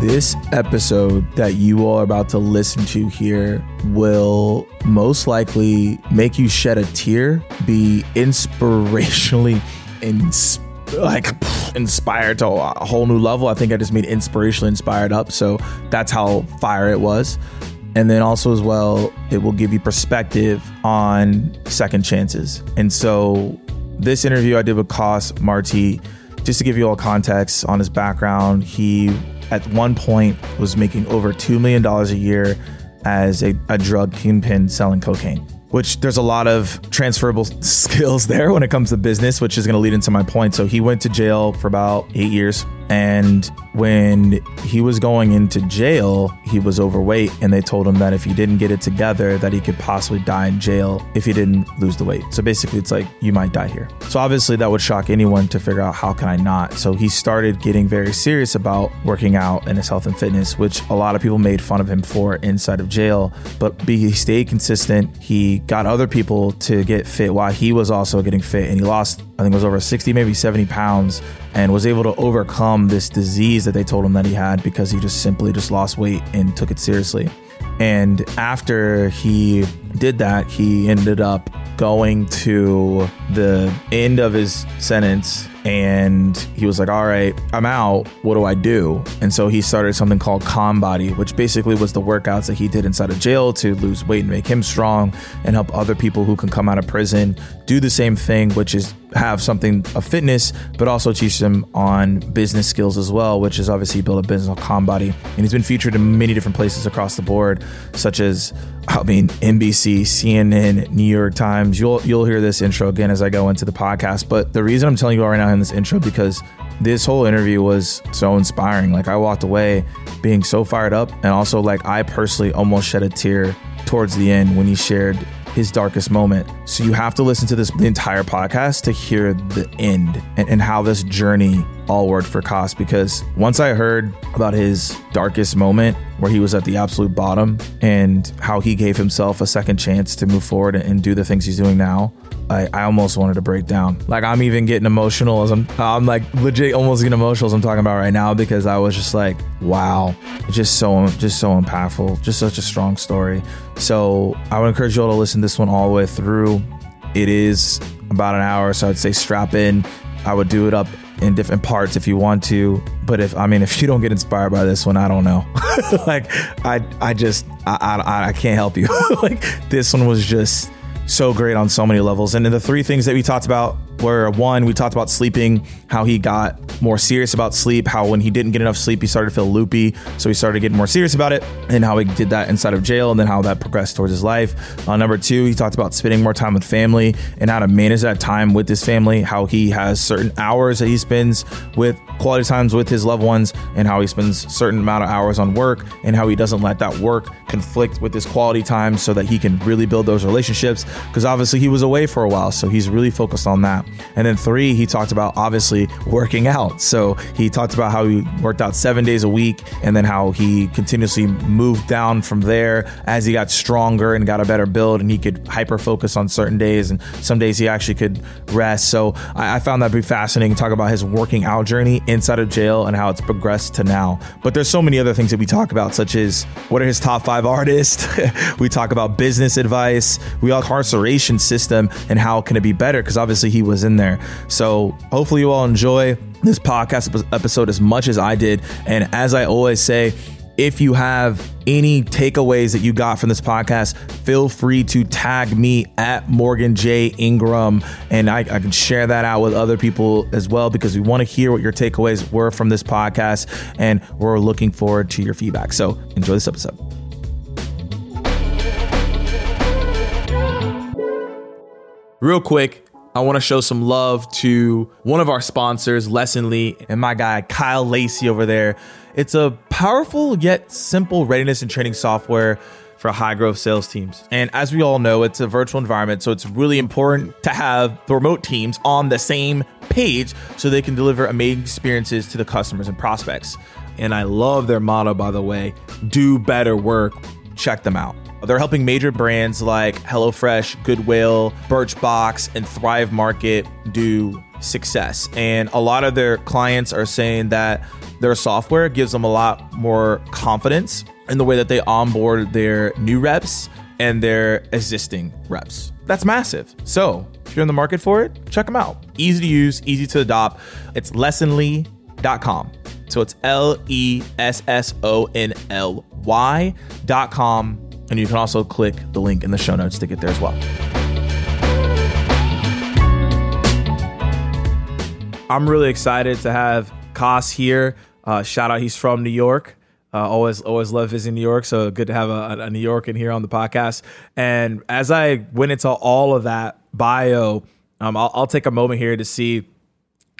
This episode that you all are about to listen to here will most likely make you shed a tear, be inspirationally ins- like inspired to a whole new level. I think I just made inspirationally inspired up. So that's how fire it was. And then also, as well, it will give you perspective on second chances. And so, this interview I did with Coss Marte, just to give you all context on his background, he at one point was making over $2 million a year as a, a drug kingpin selling cocaine which there's a lot of transferable skills there when it comes to business, which is going to lead into my point. So he went to jail for about eight years. And when he was going into jail, he was overweight, and they told him that if he didn't get it together, that he could possibly die in jail if he didn't lose the weight. So basically, it's like you might die here. So obviously, that would shock anyone to figure out how can I not. So he started getting very serious about working out and his health and fitness, which a lot of people made fun of him for inside of jail. But he stayed consistent. He got other people to get fit while he was also getting fit, and he lost I think it was over 60, maybe 70 pounds, and was able to overcome this disease that they told him that he had because he just simply just lost weight and took it seriously. And after he did that, he ended up going to the end of his sentence and he was like, All right, I'm out. What do I do? And so he started something called ConBody, which basically was the workouts that he did inside of jail to lose weight and make him strong and help other people who can come out of prison do the same thing, which is have something of fitness, but also teach them on business skills as well, which is obviously build a business on ConBody. And he's been featured in many different places across the board, such as I mean NBC, CNN, New York Times. You'll you'll hear this intro again as I go into the podcast. But the reason I'm telling you all right now in this intro because this whole interview was so inspiring. Like I walked away being so fired up, and also like I personally almost shed a tear towards the end when he shared his darkest moment. So you have to listen to this the entire podcast to hear the end and, and how this journey all worked for Coss because once I heard about his darkest moment where he was at the absolute bottom and how he gave himself a second chance to move forward and do the things he's doing now, I, I almost wanted to break down. Like I'm even getting emotional as I'm I'm like legit almost getting emotional as I'm talking about right now because I was just like, wow, just so just so impactful, just such a strong story. So I would encourage you all to listen to this one all the way through. It is about an hour, so I'd say strap in. I would do it up in different parts if you want to. But if I mean, if you don't get inspired by this one, I don't know. like I I just I I, I can't help you. like this one was just so great on so many levels. And the three things that we talked about were one, we talked about sleeping, how he got more serious about sleep, how when he didn't get enough sleep, he started to feel loopy. So he started getting more serious about it, and how he did that inside of jail, and then how that progressed towards his life. Uh, number two, he talked about spending more time with family and how to manage that time with his family, how he has certain hours that he spends with quality times with his loved ones, and how he spends certain amount of hours on work, and how he doesn't let that work conflict with his quality time so that he can really build those relationships. Because obviously he was away for a while, so he's really focused on that. And then three, he talked about obviously working out. So he talked about how he worked out seven days a week and then how he continuously moved down from there as he got stronger and got a better build and he could hyper focus on certain days. And some days he actually could rest. So I, I found that to be fascinating. To talk about his working out journey inside of jail and how it's progressed to now. But there's so many other things that we talk about, such as what are his top five artists? we talk about business advice. We all incarceration system and how can it be better? Because obviously he was in there there. So hopefully you all enjoy this podcast episode as much as I did. And as I always say, if you have any takeaways that you got from this podcast, feel free to tag me at Morgan J. Ingram and I, I, can share that out with other people as well because we want to hear what your takeaways were from this podcast and we're looking forward to your feedback. So enjoy this episode. Real quick, I want to show some love to one of our sponsors, Lessonly, and my guy, Kyle Lacey over there. It's a powerful yet simple readiness and training software for high growth sales teams. And as we all know, it's a virtual environment, so it's really important to have the remote teams on the same page so they can deliver amazing experiences to the customers and prospects. And I love their motto, by the way do better work. Check them out They're helping major brands like HelloFresh, Goodwill, Birchbox, and Thrive Market do success. And a lot of their clients are saying that their software gives them a lot more confidence in the way that they onboard their new reps and their existing reps. That's massive. So, if you're in the market for it, check them out. Easy to use, easy to adopt. It's lessonly.com. So it's L E S S O N L Y.com. And you can also click the link in the show notes to get there as well. I'm really excited to have Coss here. Uh, shout out, he's from New York. Uh, always, always love visiting New York. So good to have a, a New York in here on the podcast. And as I went into all of that bio, um, I'll, I'll, take a moment here to see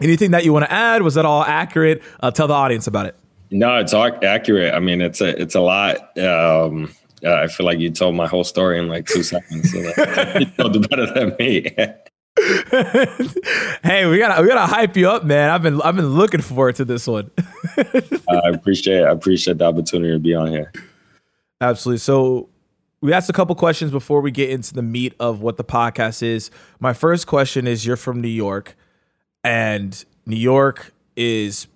anything that you want to add. Was that all accurate? Uh, tell the audience about it. No, it's all accurate. I mean, it's a it's a lot. Um, uh, I feel like you told my whole story in like two seconds. So like, you better than me. hey, we gotta we gotta hype you up, man. I've been I've been looking forward to this one. I appreciate I appreciate the opportunity to be on here. Absolutely. So we asked a couple questions before we get into the meat of what the podcast is. My first question is: You're from New York, and New York is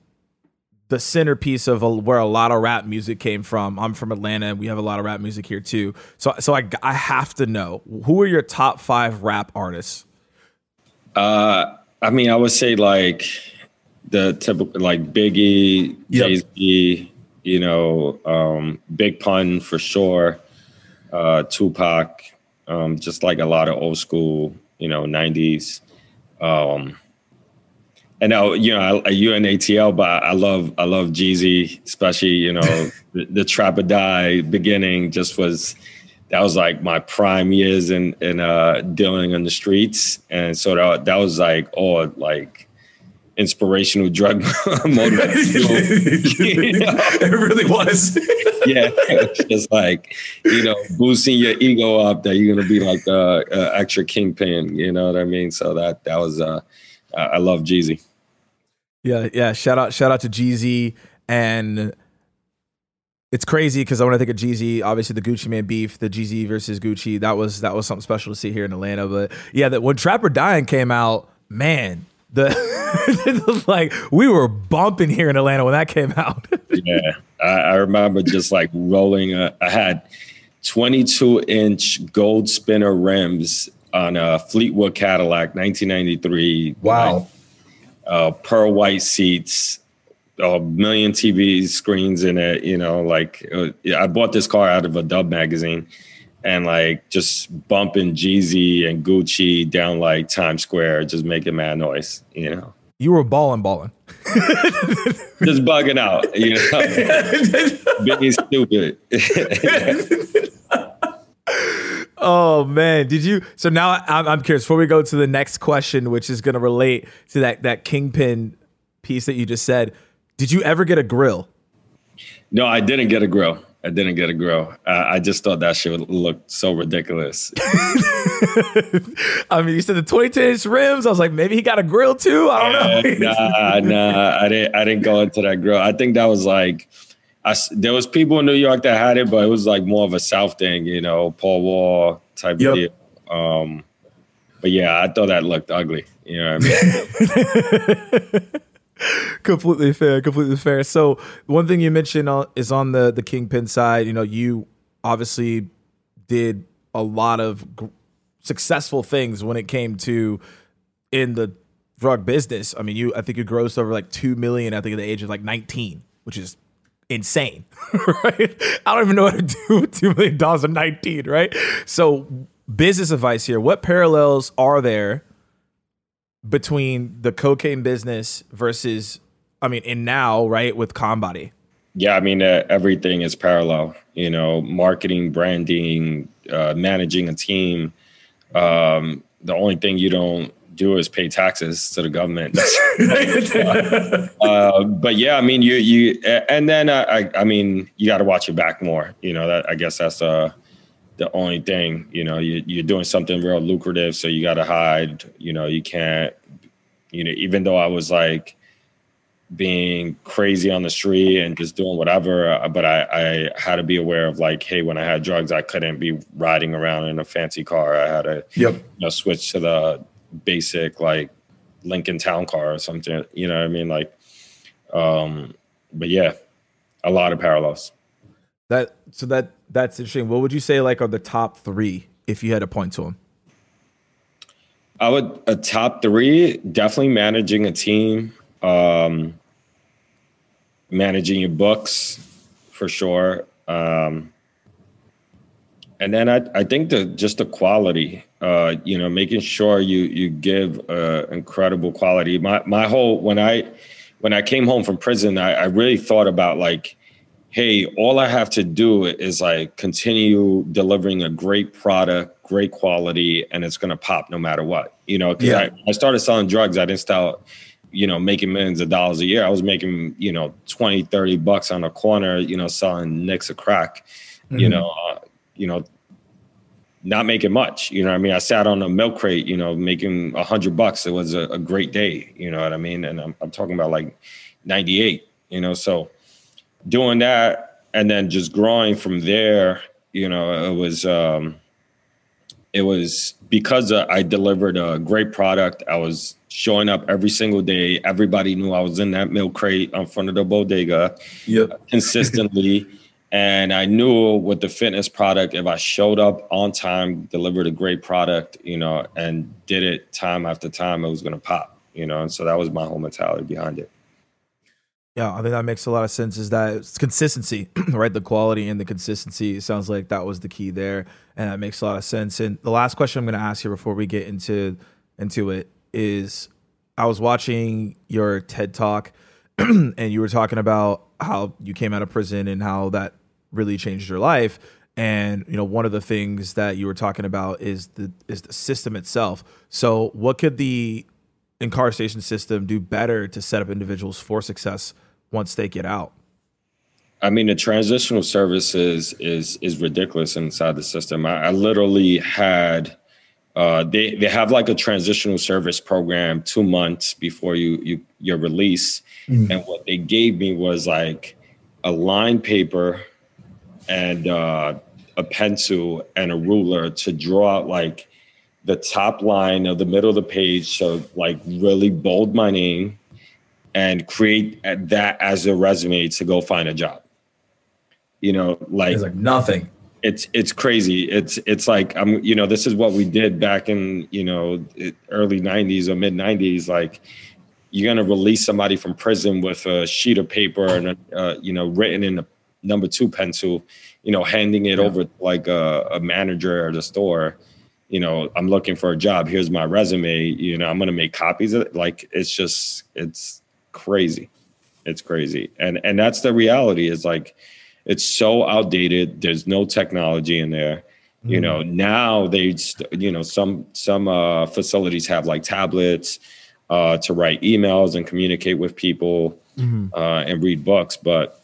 the centerpiece of a, where a lot of rap music came from. I'm from Atlanta, and we have a lot of rap music here too. So, so I I have to know who are your top five rap artists. Uh, I mean, I would say like the typical like Biggie, yep. Jay Z, you know, um, Big Pun for sure, uh, Tupac, um, just like a lot of old school, you know, '90s. Um, and now, you know, I, you and ATL, but I love I love Jeezy, especially you know the, the Trap or Die beginning just was that was like my prime years in in uh, dealing on the streets, and so that that was like all like inspirational drug motivational. you know? It really was. yeah, it's just like you know, boosting your ego up that you're gonna be like the uh, extra kingpin. You know what I mean? So that that was uh, I love Jeezy. Yeah, yeah. Shout out, shout out to Jeezy and it's crazy because I want to think of Jeezy, obviously the Gucci Mane beef, the Jeezy versus Gucci. That was that was something special to see here in Atlanta. But yeah, that when Trap or Die came out, man, the like we were bumping here in Atlanta when that came out. yeah, I, I, remember just like rolling. Uh, I had 22 inch gold spinner rims on a Fleetwood Cadillac, 1993. Wow. Uh, pearl white seats a million TV screens in it. You know, like uh, I bought this car out of a Dub magazine, and like just bumping Jeezy and Gucci down like Times Square, just making mad noise. You know, you were balling, balling, just bugging out. You know, being stupid. Oh man, did you? So now I'm, I'm curious. Before we go to the next question, which is going to relate to that that kingpin piece that you just said, did you ever get a grill? No, I didn't get a grill. I didn't get a grill. Uh, I just thought that shit looked so ridiculous. I mean, you said the 22 inch rims. I was like, maybe he got a grill too. I don't know. nah, nah, I didn't. I didn't go into that grill. I think that was like, I, there was people in New York that had it, but it was like more of a South thing, you know, Paul Wall type yep. deal. Um, but yeah, I thought that looked ugly. You know what I mean? completely fair completely fair so one thing you mentioned is on the the kingpin side you know you obviously did a lot of successful things when it came to in the drug business i mean you i think you grossed over like 2 million i think at the age of like 19 which is insane right i don't even know what to do 2 million dollars in 19 right so business advice here what parallels are there between the cocaine business versus, I mean, and now, right, with ConBody? Yeah, I mean, uh, everything is parallel, you know, marketing, branding, uh, managing a team. Um, the only thing you don't do is pay taxes to the government. uh, but yeah, I mean, you you, and then uh, I I mean, you got to watch your back more. You know, that I guess that's uh the only thing. You know, you, you're doing something real lucrative, so you got to hide. You know, you can't. You know, even though I was like being crazy on the street and just doing whatever. Uh, but I, I had to be aware of like, hey, when I had drugs, I couldn't be riding around in a fancy car. I had to yep. you know, switch to the basic like Lincoln Town Car or something. You know what I mean? Like, um, but yeah, a lot of parallels. That so that that's interesting. What would you say like are the top three if you had to point to them? I would a top three definitely managing a team, um, managing your books for sure, um, and then I I think the just the quality, uh, you know, making sure you you give uh, incredible quality. My my whole when I when I came home from prison, I, I really thought about like hey, all I have to do is like continue delivering a great product, great quality, and it's gonna pop no matter what. You know, because yeah. I, I started selling drugs, I didn't start, you know, making millions of dollars a year. I was making, you know, 20, 30 bucks on a corner, you know, selling nicks of crack, mm-hmm. you know, uh, you know, not making much. You know I mean? I sat on a milk crate, you know, making a hundred bucks. It was a, a, great day, you know what I mean? And I'm, I'm talking about like 98, you know, so doing that and then just growing from there, you know, it was um, it was because I delivered a great product. I was showing up every single day. Everybody knew I was in that milk crate in front of the bodega yep. consistently. And I knew with the fitness product, if I showed up on time, delivered a great product, you know, and did it time after time, it was going to pop, you know. And so that was my whole mentality behind it. Yeah, I think that makes a lot of sense. Is that it's consistency, right? The quality and the consistency. Sounds like that was the key there, and that makes a lot of sense. And the last question I'm going to ask you before we get into into it is, I was watching your TED talk, and you were talking about how you came out of prison and how that really changed your life. And you know, one of the things that you were talking about is the is the system itself. So, what could the incarceration system do better to set up individuals for success once they get out? I mean, the transitional services is is ridiculous inside the system. I, I literally had uh, they they have like a transitional service program two months before you you your release, mm. and what they gave me was like a line paper and uh, a pencil and a ruler to draw out like the top line of the middle of the page, so like really bold my name and create that as a resume to go find a job. You know, like, like nothing. It's it's crazy. It's it's like I'm you know this is what we did back in you know early '90s or mid '90s. Like you're gonna release somebody from prison with a sheet of paper and a, uh, you know written in a number two pencil, you know, handing it yeah. over like a, a manager at the store you know, I'm looking for a job. Here's my resume. You know, I'm going to make copies of it. Like, it's just, it's crazy. It's crazy. And and that's the reality is like it's so outdated. There's no technology in there. Mm-hmm. You know, now they you know some some uh, facilities have like tablets uh, to write emails and communicate with people mm-hmm. uh, and read books, but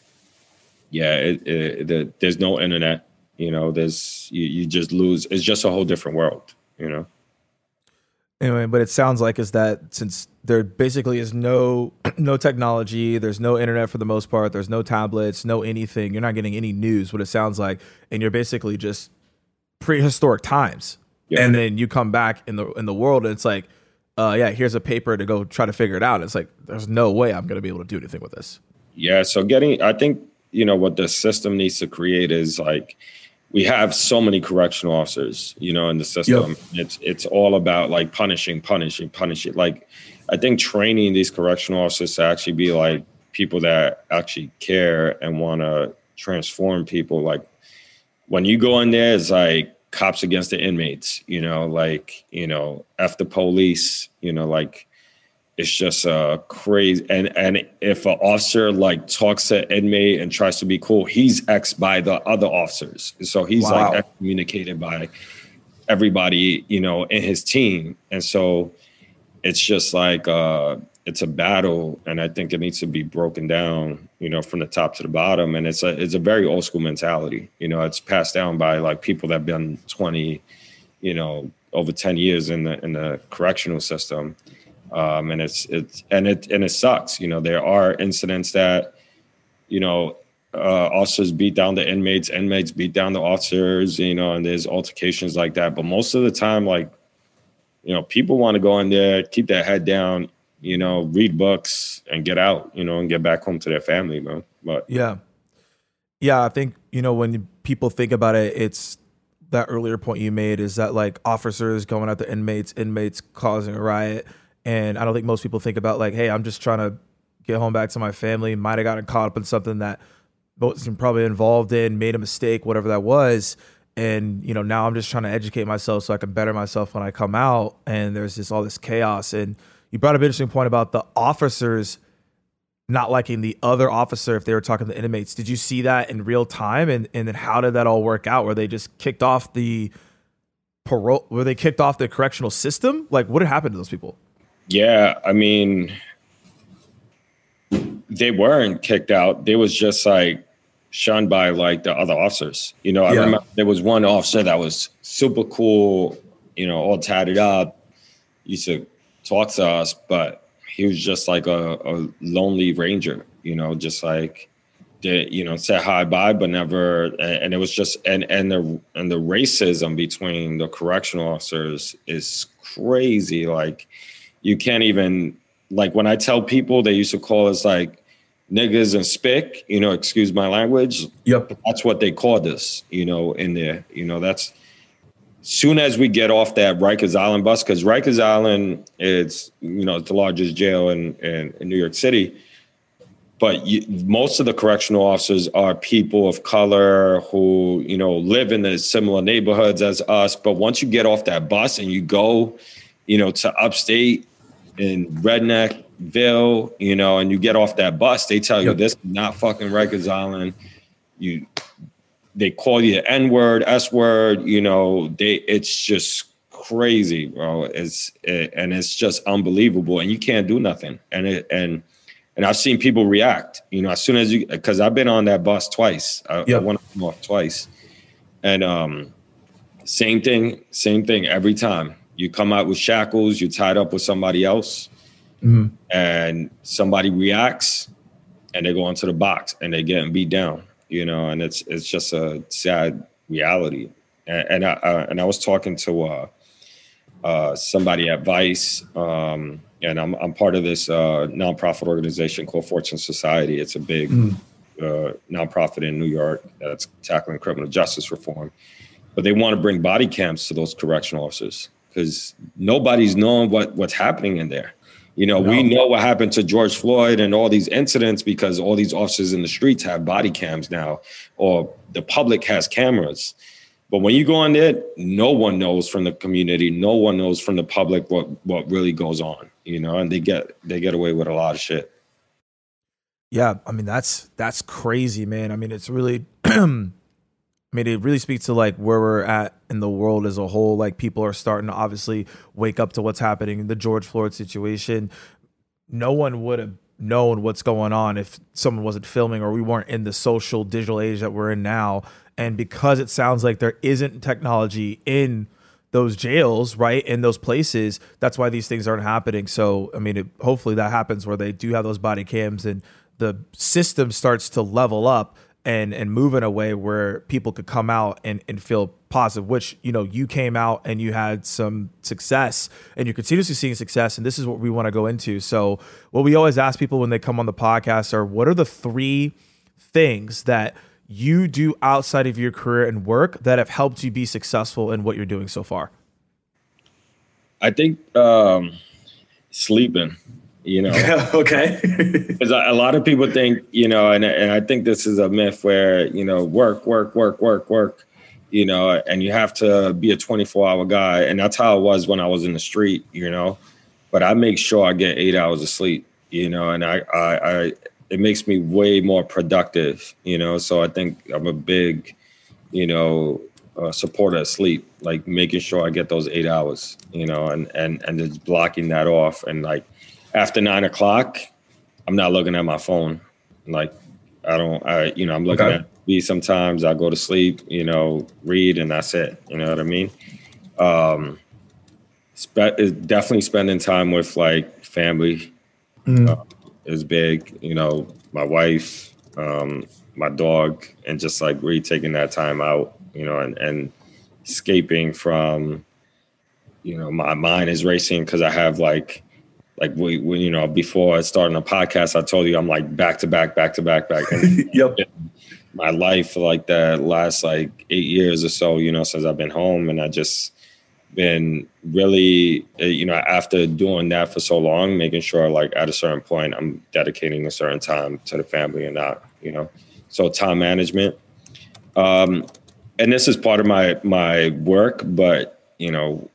yeah, it, it, the, there's no internet. You know, there's you, you just lose. It's just a whole different world. You know. Anyway, but it sounds like is that since there basically is no no technology, there's no internet for the most part, there's no tablets, no anything. You're not getting any news. What it sounds like, and you're basically just prehistoric times. Yeah. And then you come back in the in the world, and it's like, uh, yeah, here's a paper to go try to figure it out. It's like there's no way I'm going to be able to do anything with this. Yeah. So getting, I think you know what the system needs to create is like we have so many correctional officers, you know, in the system. Yep. It's it's all about like punishing, punishing, punishing. Like I think training these correctional officers to actually be like people that actually care and want to transform people. Like when you go in there, it's like cops against the inmates, you know, like, you know, F the police, you know, like it's just uh crazy. And and if an officer like talks to inmate and tries to be cool he's ex by the other officers. So he's wow. like communicated by everybody you know in his team. And so it's just like uh it's a battle and i think it needs to be broken down you know from the top to the bottom. And it's a it's a very old school mentality. You know it's passed down by like people that have been 20 you know over 10 years in the in the correctional system Um, and it's it's and it and it sucks. You know, there are incidents that, you know, uh, officers beat down the inmates, inmates beat down the officers. You know, and there's altercations like that. But most of the time, like, you know, people want to go in there, keep their head down, you know, read books and get out, you know, and get back home to their family, man. But yeah, yeah, I think you know when people think about it, it's that earlier point you made is that like officers going at the inmates, inmates causing a riot, and I don't think most people think about like, hey, I'm just trying to get home back to my family. Might have gotten caught up in something that wasn't probably involved in, made a mistake, whatever that was. And you know now I'm just trying to educate myself so I can better myself when I come out. And there's just all this chaos. And you brought up an interesting point about the officers not liking the other officer if they were talking to the inmates. Did you see that in real time? And and then how did that all work out? Where they just kicked off the parole? Were they kicked off the correctional system? Like what happened to those people? Yeah, I mean, they weren't kicked out. They was just like shunned by like the other officers. You know, I yeah. remember there was one officer that was super cool. You know, all tatted up. Used to talk to us, but he was just like a, a lonely ranger, you know, just like did you know said hi bye but never and it was just and and the and the racism between the correctional officers is crazy like you can't even like when i tell people they used to call us like niggas and spick you know excuse my language yep that's what they called us you know in there you know that's soon as we get off that Rikers Island bus, because Rikers Island is, you know, it's the largest jail in, in, in New York City. But you, most of the correctional officers are people of color who, you know, live in the similar neighborhoods as us. But once you get off that bus and you go, you know, to upstate in Redneckville, you know, and you get off that bus, they tell you this is not fucking Rikers Island. You they call you N word, S word. You know, they it's just crazy, bro. It's it, and it's just unbelievable, and you can't do nothing. And it and and I've seen people react. You know, as soon as you because I've been on that bus twice. I, yep. I went off twice, and um, same thing, same thing every time. You come out with shackles. You're tied up with somebody else, mm-hmm. and somebody reacts, and they go into the box and they get beat down you know, and it's it's just a sad reality. And, and I uh, and I was talking to uh, uh, somebody at Vice, um, and I'm I'm part of this uh, nonprofit organization called Fortune Society. It's a big mm. nonprofit in New York that's tackling criminal justice reform, but they want to bring body cams to those correctional officers because nobody's knowing what what's happening in there. You know, no. we know what happened to George Floyd and all these incidents because all these officers in the streets have body cams now, or the public has cameras. But when you go on there, no one knows from the community, no one knows from the public what what really goes on, you know, and they get they get away with a lot of shit. Yeah, I mean that's that's crazy, man. I mean, it's really I mean, it really speaks to like where we're at in the world as a whole. Like people are starting to obviously wake up to what's happening. In the George Floyd situation. No one would have known what's going on if someone wasn't filming or we weren't in the social digital age that we're in now. And because it sounds like there isn't technology in those jails, right, in those places, that's why these things aren't happening. So, I mean, it, hopefully that happens where they do have those body cams and the system starts to level up and and move in a way where people could come out and, and feel positive which you know you came out and you had some success and you're continuously seeing success and this is what we want to go into. So what we always ask people when they come on the podcast are what are the three things that you do outside of your career and work that have helped you be successful in what you're doing so far? I think um sleeping you know? Okay. Because a lot of people think you know and, and i think this is a myth where you know work work work work work you know and you have to be a 24 hour guy. And that's how it was when i was in the street you know? But i make sure i get eight hours of sleep you know? And i i, I it makes me way more productive you know? So i think i'm a big you know uh, supporter of sleep like making sure i get those eight hours you know? And and and just blocking that off and like after nine o'clock, I'm not looking at my phone. Like I don't, I you know, I'm looking okay. at me sometimes. I go to sleep, you know, read, and that's it. You know what I mean? Um, spe- definitely spending time with like family mm. uh, is big. You know, my wife, um, my dog, and just like really taking that time out. You know, and and escaping from. You know, my mind is racing because I have like like we, we, you know before starting a podcast i told you i'm like back to back back to back back. Yep. my life like that last like eight years or so you know since i've been home. And i just been really eh, you know after doing that for so long making sure like at a certain point i'm dedicating a certain time to the family and not you know so time management. Um and this is part of my my work but you know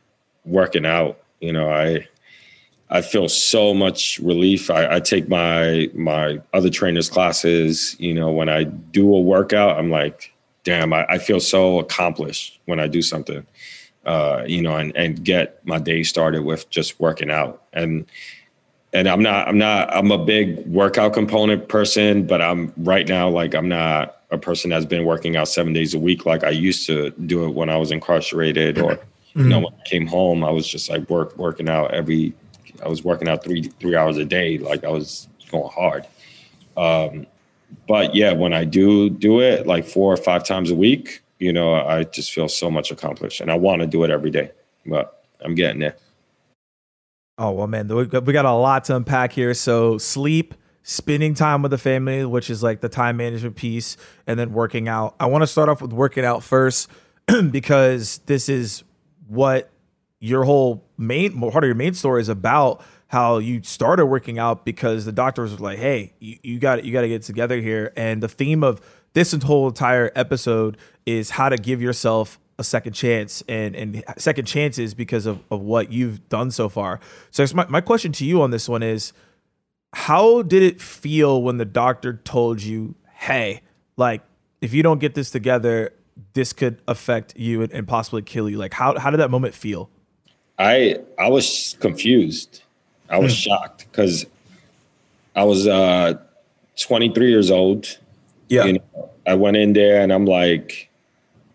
working out you know i I feel so much relief. I, I, take my my other trainers classes. You know, when I do a workout, I'm like, damn, I, I feel so accomplished when I do something. Uh, you know, and and get my day started with just working out. And and I'm not I'm not I'm a big workout component person, but I'm right now like I'm not a person that's been working out seven days a week like I used to do it when I was incarcerated or mm-hmm. you know when I came home I was just like work working out every I was working out three three hours a day, like I was going hard. Um, but yeah, when I do do it, like four or five times a week, you know, I just feel so much accomplished, and I want to do it every day. But I'm getting there. Oh well, man, we got a lot to unpack here. So sleep, spending time with the family, which is like the time management piece, and then working out. I want to start off with working out first because this is what your whole main part of your main story is about how you started working out because the doctors were like, "Hey, you got you got to get together here." And the theme of this whole entire episode is how to give yourself a second chance and and second chances because of, of what you've done so far. So my, my question to you on this one is how did it feel when the doctor told you, hey, like if you don't get this together, this could affect you and, and possibly kill you? Like how how did that moment feel? I I was confused. I was hmm. shocked because I was uh 23 years old. Yeah. You know, I went in there and I'm like,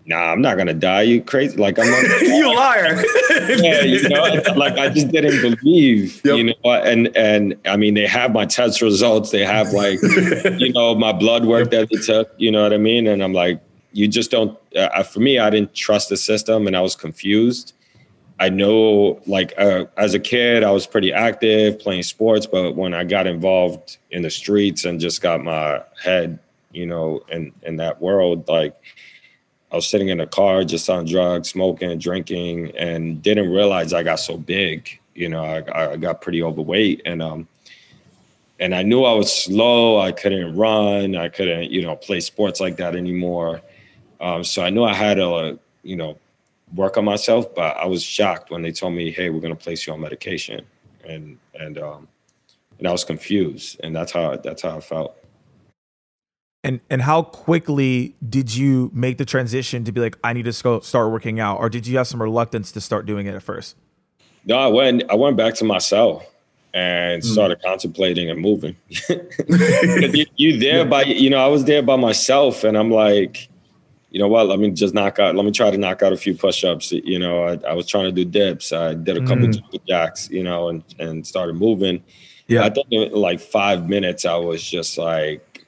nah, I'm not gonna die. You crazy? Like I'm not you liar. yeah, you know, like I just didn't believe, yep. you know, and and I mean they have my test results, they have like, you know, my blood work that they took, you know what I mean? And I'm like, you just don't uh, for me, I didn't trust the system and I was confused. I know, like uh, as a kid, I was pretty active playing sports, but when I got involved in the streets and just got my head, you know, in in that world, like I was sitting in a car just on drugs, smoking, drinking, and didn't realize I got so big. You know, I, I got pretty overweight, and um, and I knew I was slow. I couldn't run. I couldn't, you know, play sports like that anymore. Um, so I knew I had to, you know, work on myself, but I was shocked when they told me, "Hey, we're going to place you on medication," and and um, and I was confused, and that's how that's how I felt. And and how quickly did you make the transition to be like, I need to start working out, or did you have some reluctance to start doing it at first? No, I went I went back to my cell and mm. started contemplating and moving. you, you there by you know I was there by myself, and I'm like you know what? Let me just knock out. Let me try to knock out a few push-ups. You know, I, I was trying to do dips. I did a couple mm. jacks. You know, and and started moving. Yeah, I think in like five minutes, I was just like,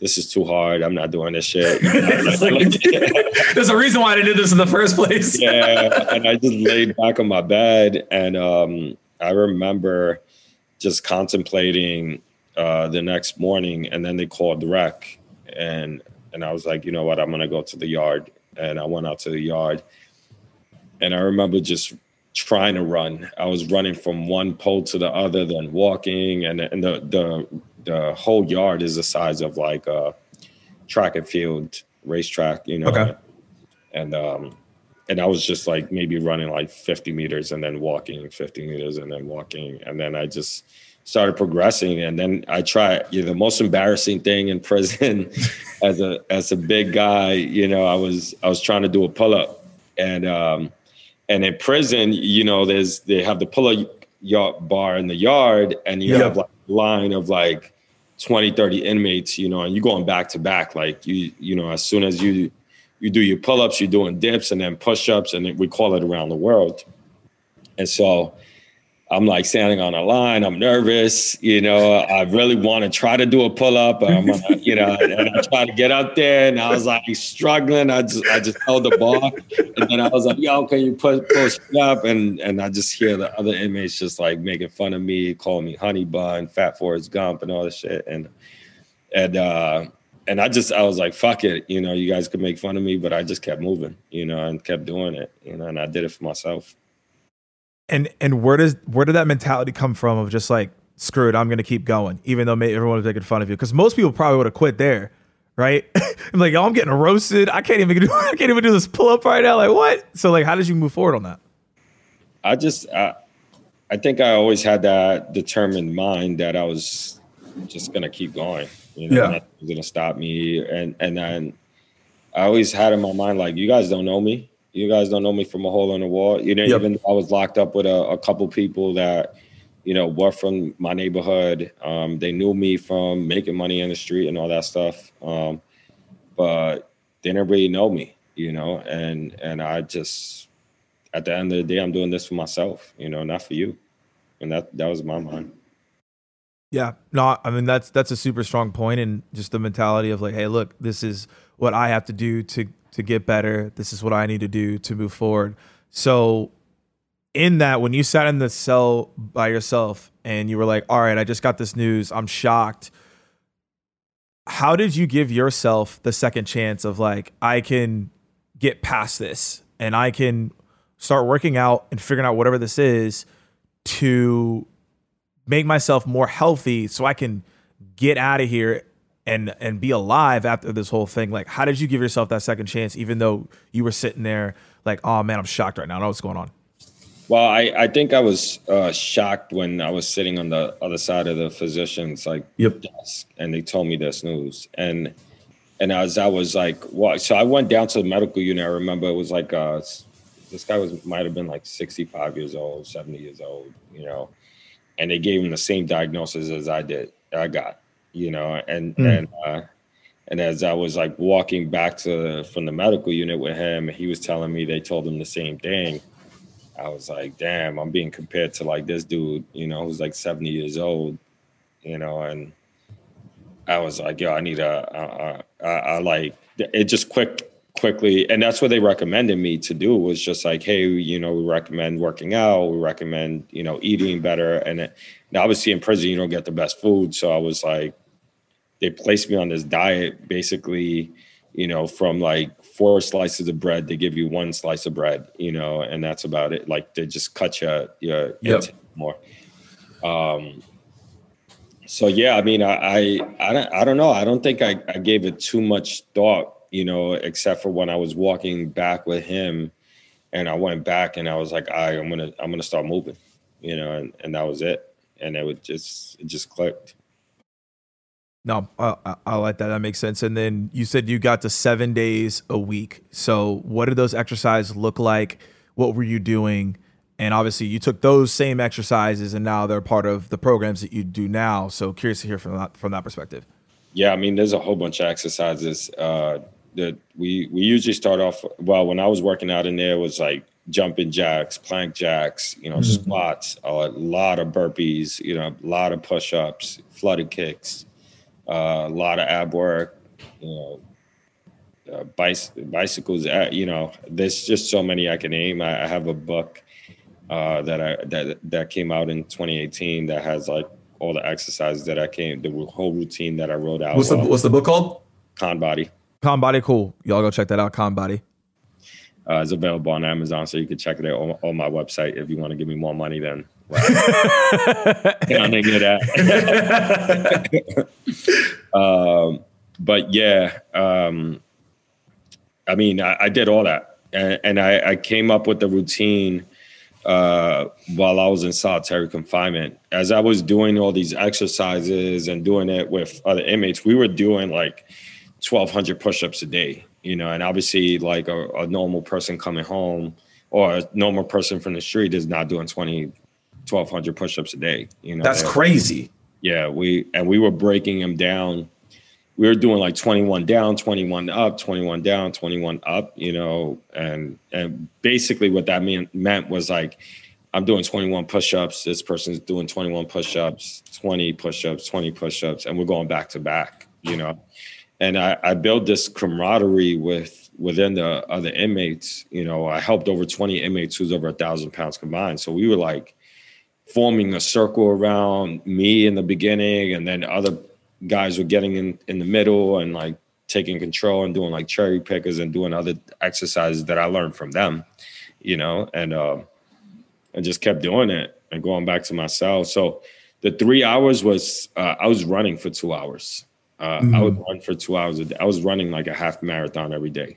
"This is too hard. I'm not doing this shit." There's a reason why I did this in the first place. yeah, and I just laid back on my bed, and um, I remember just contemplating uh, the next morning, and then they called the rec, and and I was like, you know what, I'm gonna go to the yard. And I went out to the yard. And I remember just trying to run. I was running from one pole to the other, then walking, and, and the the the whole yard is the size of like a track and field racetrack, you know. Okay. And um and I was just like maybe running like 50 meters and then walking 50 meters and then walking. And then I just started progressing and then i tried you know, the most embarrassing thing in prison as a as a big guy you know i was i was trying to do a pull-up. And um and in prison you know there's they have the pull-up yard bar in the yard and you have like a line of like 20 30 inmates you know and you're going back to back. Like you you know as soon as you you do your pull-ups you're doing dips and then push-ups and we call it around the world. And so I'm like standing on a line. I'm nervous. You know, I really want to try to do a pull up. I'm you know, and I try to get up there, and I was like struggling. I just, I just held the bar, and then I was like, "Yo, can you push, push up?" And and I just hear the other inmates just like making fun of me, calling me honey bun, fat Forrest Gump, and all this shit. And and uh, and I just, I was like, "Fuck it," you know. You guys could make fun of me, but I just kept moving, you know, and kept doing it, you know. And I did it for myself. And and where does where did that mentality come from of just like screw it, I'm gonna keep going, even though everyone was making fun of you? Because most people probably would have quit there, right? I'm like, oh, I'm getting roasted. I can't even do I can't even do this pull up right now. Like what? So like, how did you move forward on that? I just I, I think I always had that determined mind that I was just gonna keep going. You know, Yeah. nothing was gonna stop me. And and then I always had in my mind like, you guys don't know me. You guys don't know me from a hole in the wall. You know, Yep. even though I was locked up with a, a couple people that, you know, were from my neighborhood. Um, they knew me from making money in the street and all that stuff. Um, but they didn't really know me, you know, and and I just at the end of the day, I'm doing this for myself, you know, not for you. And that that was my mind. Yeah, no, I mean that's that's a super strong point, and just the mentality of like, hey, look, this is what I have to do to to get better. This is what I need to do to move forward. So, in that, when you sat in the cell by yourself and you were like, all right, I just got this news, I'm shocked. How did you give yourself the second chance of like, I can get past this and I can start working out and figuring out whatever this is to make myself more healthy so I can get out of here and and be alive after this whole thing. Like, how did you give yourself that second chance, even though you were sitting there like, oh man, I'm shocked right now. I know what's going on. Well, I, I think I was uh, shocked when I was sitting on the other side of the physician's like Yep. desk, and they told me this news, and and as I was like, what? So I went down to the medical unit. I remember it was like uh, this guy was might have been like 65 years old, 70 years old, you know, and they gave him the same diagnosis as I did, I got, you know, and Mm. and uh, and as I was like walking back to from the medical unit with him, he was telling me they told him the same thing. I was like, damn, I'm being compared to like this dude, you know, who's like 70 years old, you know, and I was like, yo, I need a, I like it just quick, quickly. And that's what they recommended me to do was just like, hey, you know, we recommend working out, we recommend, you know, eating better. And it, now obviously in prison, you don't get the best food. So I was like, they placed me on this diet basically, you know, from like four slices of bread, they give you one slice of bread, you know, and that's about it. Like they just cut your, your Yep. more. Um, so yeah, I mean, I, I, I don't, I don't know. I don't think I, I gave it too much thought, you know, except for when I was walking back with him, and I went back and I was like, I, I'm gonna, I'm gonna start moving, you know, and, and that was it. And it would just, it just clicked. No, I, I, I like that. That makes sense. And then you said you got to seven days a week. So what did those exercises look like? What were you doing? And obviously, you took those same exercises, and now they're part of the programs that you do now. So curious to hear from that from that perspective. Yeah, I mean, there's a whole bunch of exercises uh, that we we usually start off. Well, when I was working out in there, it was like jumping jacks, plank jacks, you know, squats, a lot of burpees, you know, a lot of push-ups, flutter kicks, uh, a lot of ab work, you know, uh, bicy- bicycles. Uh, you know, there's just so many I can name. I, I have a book uh, that I that that came out in 2018 that has like all the exercises that I came, the whole routine that I wrote out. What's the What's the book called? Con Body. Con Body, cool. Y'all go check that out. Con Body. Uh, it's available on Amazon, so you can check it out on, on my website if you want to give me more money. Then well, I of that. um, but yeah, um, I mean, I, I did all that, and, and I, I came up with the routine uh, while I was in solitary confinement. As I was doing all these exercises and doing it with other inmates, we were doing like 1,200 push-ups a day, you know, and obviously like a, a normal person coming home or a normal person from the street is not doing 20, 1,200 push-ups a day, you know. That's crazy. Yeah, we and we were breaking them down. We were doing like 21 down, 21 up, 21 down, 21 up, you know, and and basically what that mean, meant was like I'm doing 21 push-ups. This person's doing 21 push-ups, 20 push-ups, 20 push-ups, and we're going back to back. You know, and I, I built this camaraderie with within the other inmates. You know, I helped over 20 inmates who's over a thousand pounds combined. So we were like forming a circle around me in the beginning, and then other guys were getting in in the middle and like taking control and doing like cherry pickers and doing other exercises that I learned from them, you know, and uh, I just kept doing it and going back to myself. So the three hours was uh, I was running for two hours. Uh, mm-hmm. I would run for two hours a day. I was running like a half marathon every day,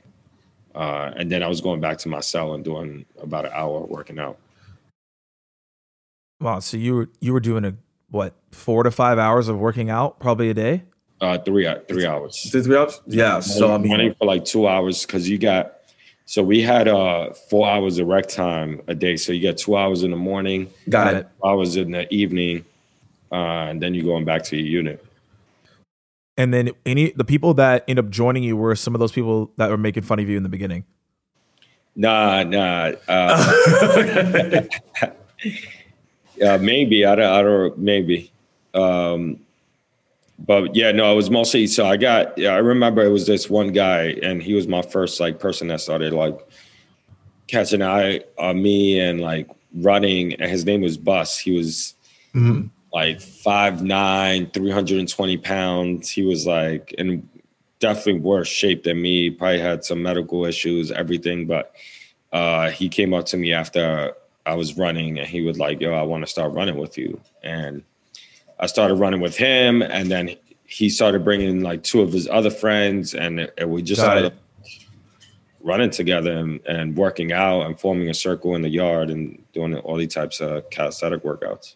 uh, and then I was going back to my cell and doing about an hour working out. Wow! So you were you were doing a what four to five hours of working out probably a day? Uh, three three hours. Three hours? Yeah. So I'm running for like two hours because you got. So we had uh four hours of rec time a day. So you got two hours in the morning, got it. Hours in the evening, uh, and then you're going back to your unit. And then any the people that end up joining you were some of those people that were making fun of you in the beginning. Nah, nah. Uh, uh, maybe I don't. I don't. Maybe. Um, but yeah, no, it was mostly so I got yeah, I remember it was this one guy and he was my first like person that started like catching eye on me and like running and his name was Bus. He was mm-hmm. Like 5'9, 320 pounds. He was like in definitely worse shape than me, probably had some medical issues, everything. But uh he came up to me after I was running and he was like, Yo, I want to start running with you. And I started running with him, and then he started bringing like two of his other friends, and, and we just Got started it. running together and, and, working out and forming a circle in the yard and doing all these types of calisthenic workouts.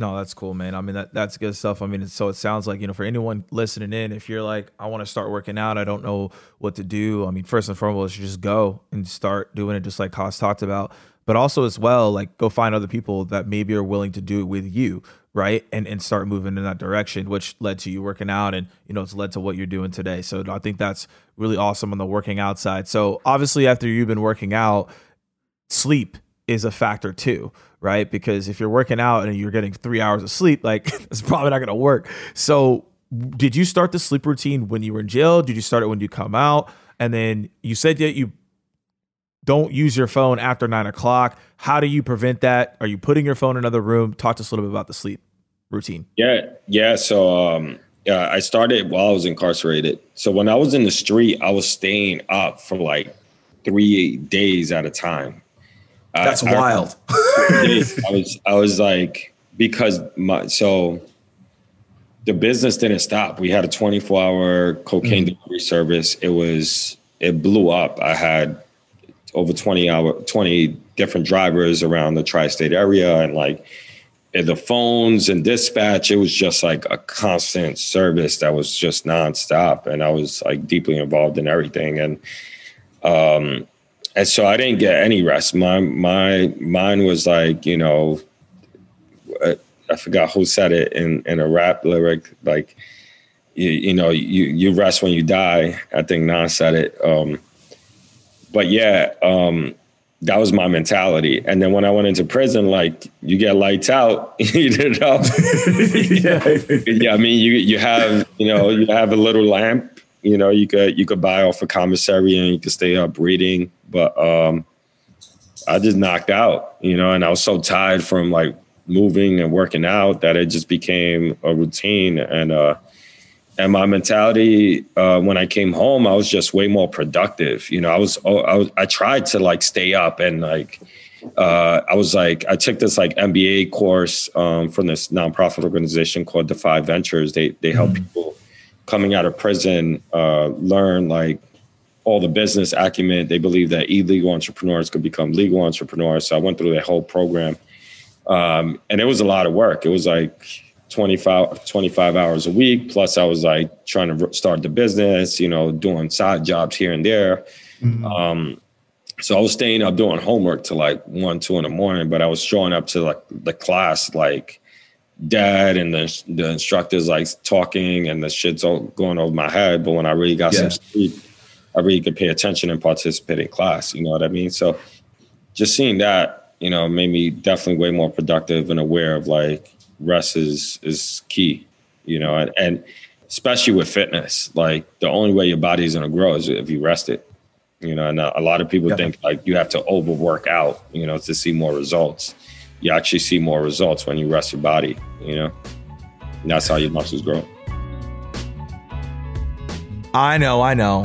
No, that's cool, man. I mean, that that's good stuff. I mean, so it sounds like you know, for anyone listening in, if you're like, I want to start working out, I don't know what to do. I mean, first and foremost, you just go and start doing it, just like Coss talked about. But also as well, like go find other people that maybe are willing to do it with you right and and start moving in that direction which led to you working out and you know it's led to what you're doing today so i think that's really awesome on the working out side so obviously after you've been working out sleep is a factor too right because if you're working out and you're getting three hours of sleep like it's probably not going to work so did you start the sleep routine when you were in jail did you start it when you come out and then you said that you don't use your phone after nine o'clock. How do you prevent that? Are you putting your phone in another room? Talk to us a little bit about the sleep routine. Yeah, yeah. So um, yeah, I started while I was incarcerated. So when I was in the street, I was staying up for like three days at a time. That's I, wild. I, I was I was like because my so the business didn't stop. We had a 24 hour cocaine mm. delivery service. It was it blew up. I had over 20 hour 20 different drivers around the tri-state area and like the phones and dispatch it was just like a constant service that was just nonstop and i was like deeply involved in everything and um and so i didn't get any rest my my mine was like you know uh, i forgot who said it in in a rap lyric like you, you know you you rest when you die i think nas said it um but yeah, um, that was my mentality. And then when I went into prison, like you get lights out, you know. yeah. yeah, I mean, you you have you know you have a little lamp. You know, you could you could buy off a commissary and you could stay up reading. But um, I just knocked out, you know, and I was so tired from like moving and working out that it just became a routine. And uh, and my mentality uh, when I came home, I was just way more productive. You know, I was, oh, I was, I tried to like stay up and like, uh, I was like, I took this like MBA course um, from this nonprofit organization called Defy Ventures. They they help mm-hmm. people coming out of prison uh, learn like all the business acumen. They believe that illegal entrepreneurs could become legal entrepreneurs. So I went through that whole program, um, and it was a lot of work. It was like 25, 25 hours a week. Plus, I was like trying to start the business, you know, doing side jobs here and there. Mm-hmm. Um, so I was staying up doing homework to like one, two in the morning, but I was showing up to like the class like dead and the, the instructors like talking and the shit's all going over my head. But when I really got yeah. some sleep, I really could pay attention and participate in class. You know what I mean? So just seeing that you know, made me definitely way more productive and aware of like rest is is key, you know, and, and especially with fitness, like the only way your body is gonna grow is if you rest it. You know, and a lot of people yeah. think like you have to overwork out, you know, to see more results. You actually see more results when you rest your body, you know. And that's how your muscles grow. I know, I know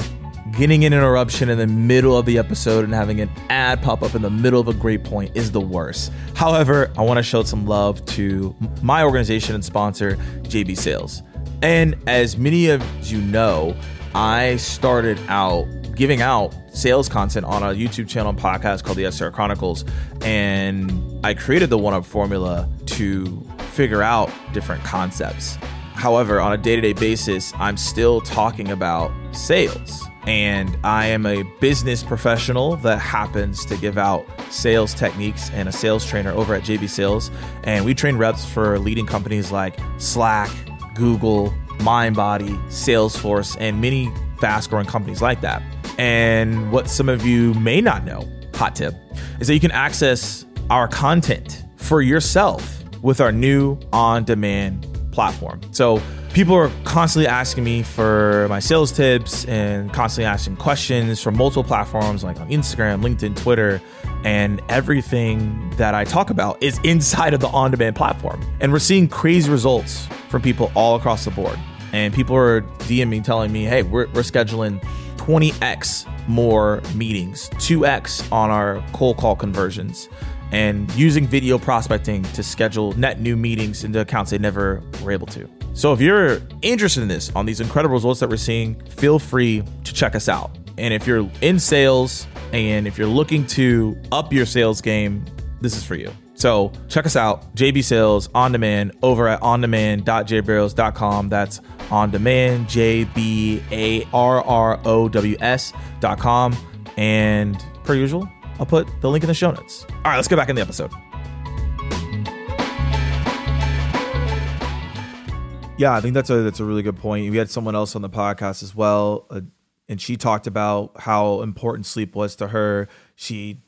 getting an interruption in the middle of the episode and having an ad pop up in the middle of a great point is the worst. However, I want to show some love to my organization and sponsor, JB Sales. And as many of you know, I started out giving out sales content on a YouTube channel and podcast called the SR Chronicles. And I created the one up formula to figure out different concepts. However, on a day to day basis, I'm still talking about sales and I am a business professional that happens to give out sales techniques and a sales trainer over at JB Sales. And we train reps for leading companies like Slack, Google, MindBody, Salesforce, and many fast growing companies like that. And what some of you may not know, hot tip, is that you can access our content for yourself with our new on demand platform. So people are constantly asking me for my sales tips and constantly asking questions from multiple platforms like on Instagram, LinkedIn, Twitter, and everything that I talk about is inside of the on demand platform. And we're seeing crazy results from people all across the board. And people are DMing telling me, hey, we're, we're scheduling 20x more meetings, 2x on our cold call conversions and using video prospecting to schedule net new meetings into accounts they never were able to. So if you're interested in this, on these incredible results that we're seeing, feel free to check us out. And if you're in sales and if you're looking to up your sales game, this is for you. So check us out, JB Sales on demand over at ondemand.jbarrows.com. That's on demand, J B A R R O W S.com. And per usual, I'll put the link in the show notes. All right, let's get back in the episode. Yeah, I think that's a that's a really good point. We had someone else on the podcast as well, uh, and she talked about how important sleep was to her. She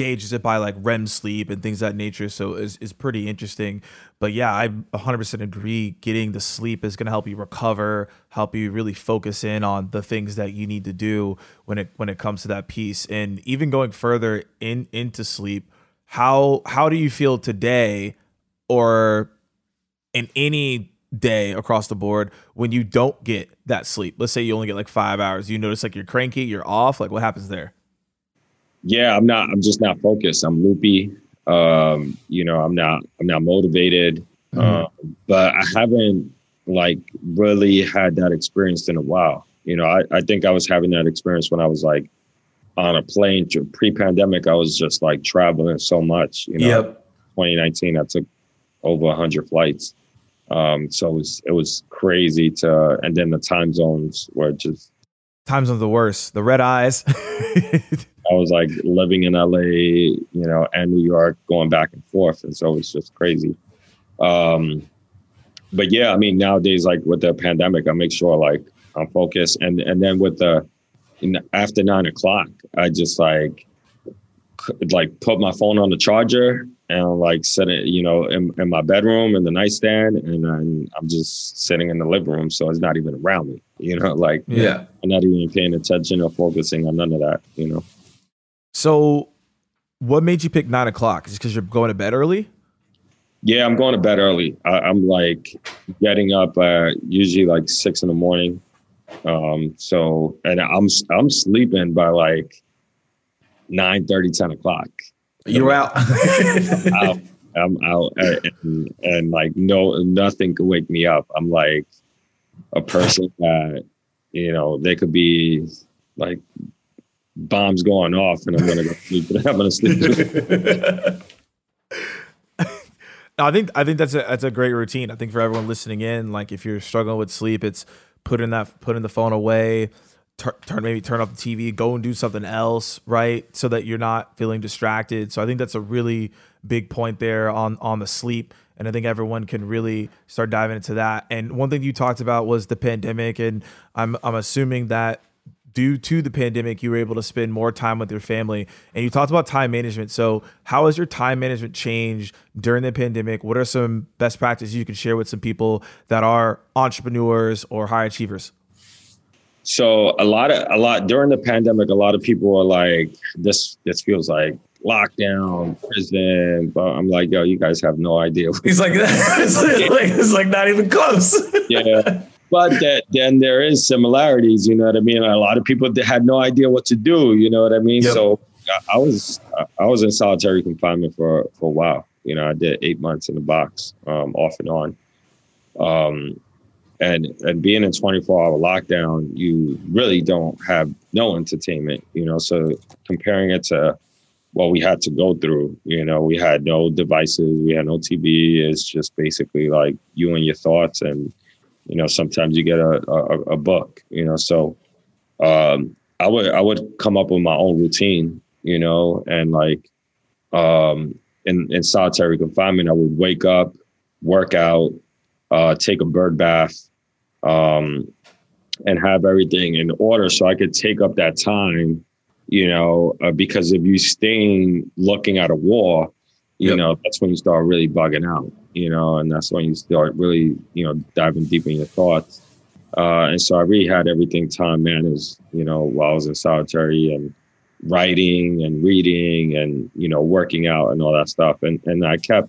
gauges it by like REM sleep and things that nature. So is is pretty interesting. But yeah, I 100% agree. Getting the sleep is going to help you recover, help you really focus in on the things that you need to do when it when it comes to that piece. And even going further in into sleep, how how do you feel today, or in any day across the board when you don't get that sleep? Let's say you only get like five hours. You notice like you're cranky, you're off. Like what happens there? Yeah, I'm not. I'm just not focused. I'm loopy. Um, you know, I'm not. I'm not motivated. Uh, but I haven't like really had that experience in a while. You know, I, I think I was having that experience when I was like on a plane pre-pandemic. I was just like traveling so much. You know, yep. 2019, I took over 100 flights. Um, so it was it was crazy to, and then the time zones were just time zones the worst. The red eyes. I was like living in LA, you know, and New York, going back and forth, and so it was just crazy. Um, but yeah, I mean, nowadays, like with the pandemic, I make sure like I'm focused, and and then with the after nine o'clock, I just like like put my phone on the charger and like set it, you know, in, in my bedroom in the nightstand, and I'm, I'm just sitting in the living room, so it's not even around me, you know, like yeah, I'm not even paying attention or focusing on none of that, you know. So, what made you pick nine o'clock? Is because you're going to bed early? Yeah, I'm going to bed early. I, am like getting up uh, usually like six in the morning. Um, so, and I'm I'm sleeping by like 9 30, 10 o'clock. You're out. out. I'm out, and, and, like no, nothing could wake me up. I'm like a person that you know they could be like bombs going off, and I'm gonna go sleep. I'm gonna sleep. I think I think that's a that's a great routine. I think for everyone listening in, like if you're struggling with sleep, it's putting that putting the phone away, turn maybe turn off the TV, go and do something else, right? So that you're not feeling distracted. So I think that's a really big point there on on the sleep. And I think everyone can really start diving into that. And one thing you talked about was the pandemic, and I'm I'm assuming that due to the pandemic, you were able to spend more time with your family. And you talked about time management. So, how has your time management changed during the pandemic? What are some best practices you can share with some people that are entrepreneurs or high achievers? So a lot of a lot during the pandemic, a lot of people were like, "This this feels like lockdown, prison." But I'm like, "Yo, you guys have no idea." He's like, it's like, it's like not even close. yeah, but that, then there is similarities. You know what I mean? A lot of people had no idea what to do. You know what I mean? Yep. So I was I was in solitary confinement for for a while. You know, I did eight months in the box, um, off and on. Um, and and being in 24 hour lockdown, you really don't have no entertainment. You know, so comparing it to what we had to go through, you know, we had no devices, we had no TV. It's just basically like you and your thoughts and you know sometimes you get a, a, a book you know so um, i would i would come up with my own routine you know and like um, in in solitary confinement i would wake up work out uh, take a bird bath um, and have everything in order so i could take up that time you know uh, because if you staying looking at a wall you yep. know that's when you start really bugging out you know, and that's when you start really, you know, diving deep in your thoughts. Uh, and so I really had everything time managed, you know, while I was in solitary and writing and reading and, you know, working out and all that stuff. And, and I kept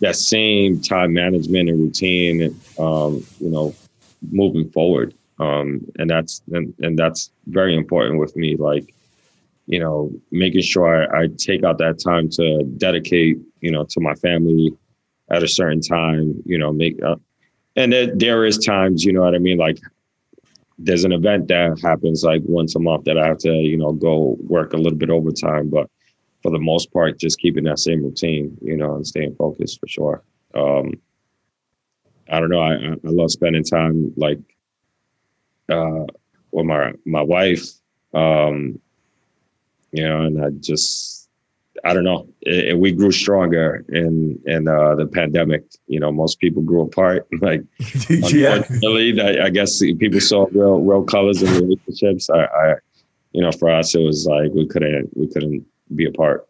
that same time management and routine, um, you know, moving forward. Um, and that's, and, and that's very important with me. Like, you know, making sure I, I take out that time to dedicate, you know, to my family, at a certain time, you know, make and there, there is times, you know what I mean? Like there's an event that happens like once a month that I have to, you know, go work a little bit overtime, but for the most part, just keeping that same routine, you know, and staying focused for sure. Um, I don't know. I, I love spending time like uh, with my my wife, um, you know, and I just I don't know. It, we grew stronger in in uh, the pandemic. You know, most people grew apart. Like, yeah. unfortunately, I, I, guess people saw real real colors in relationships. I, I, you know, for us, it was like we couldn't we couldn't be apart.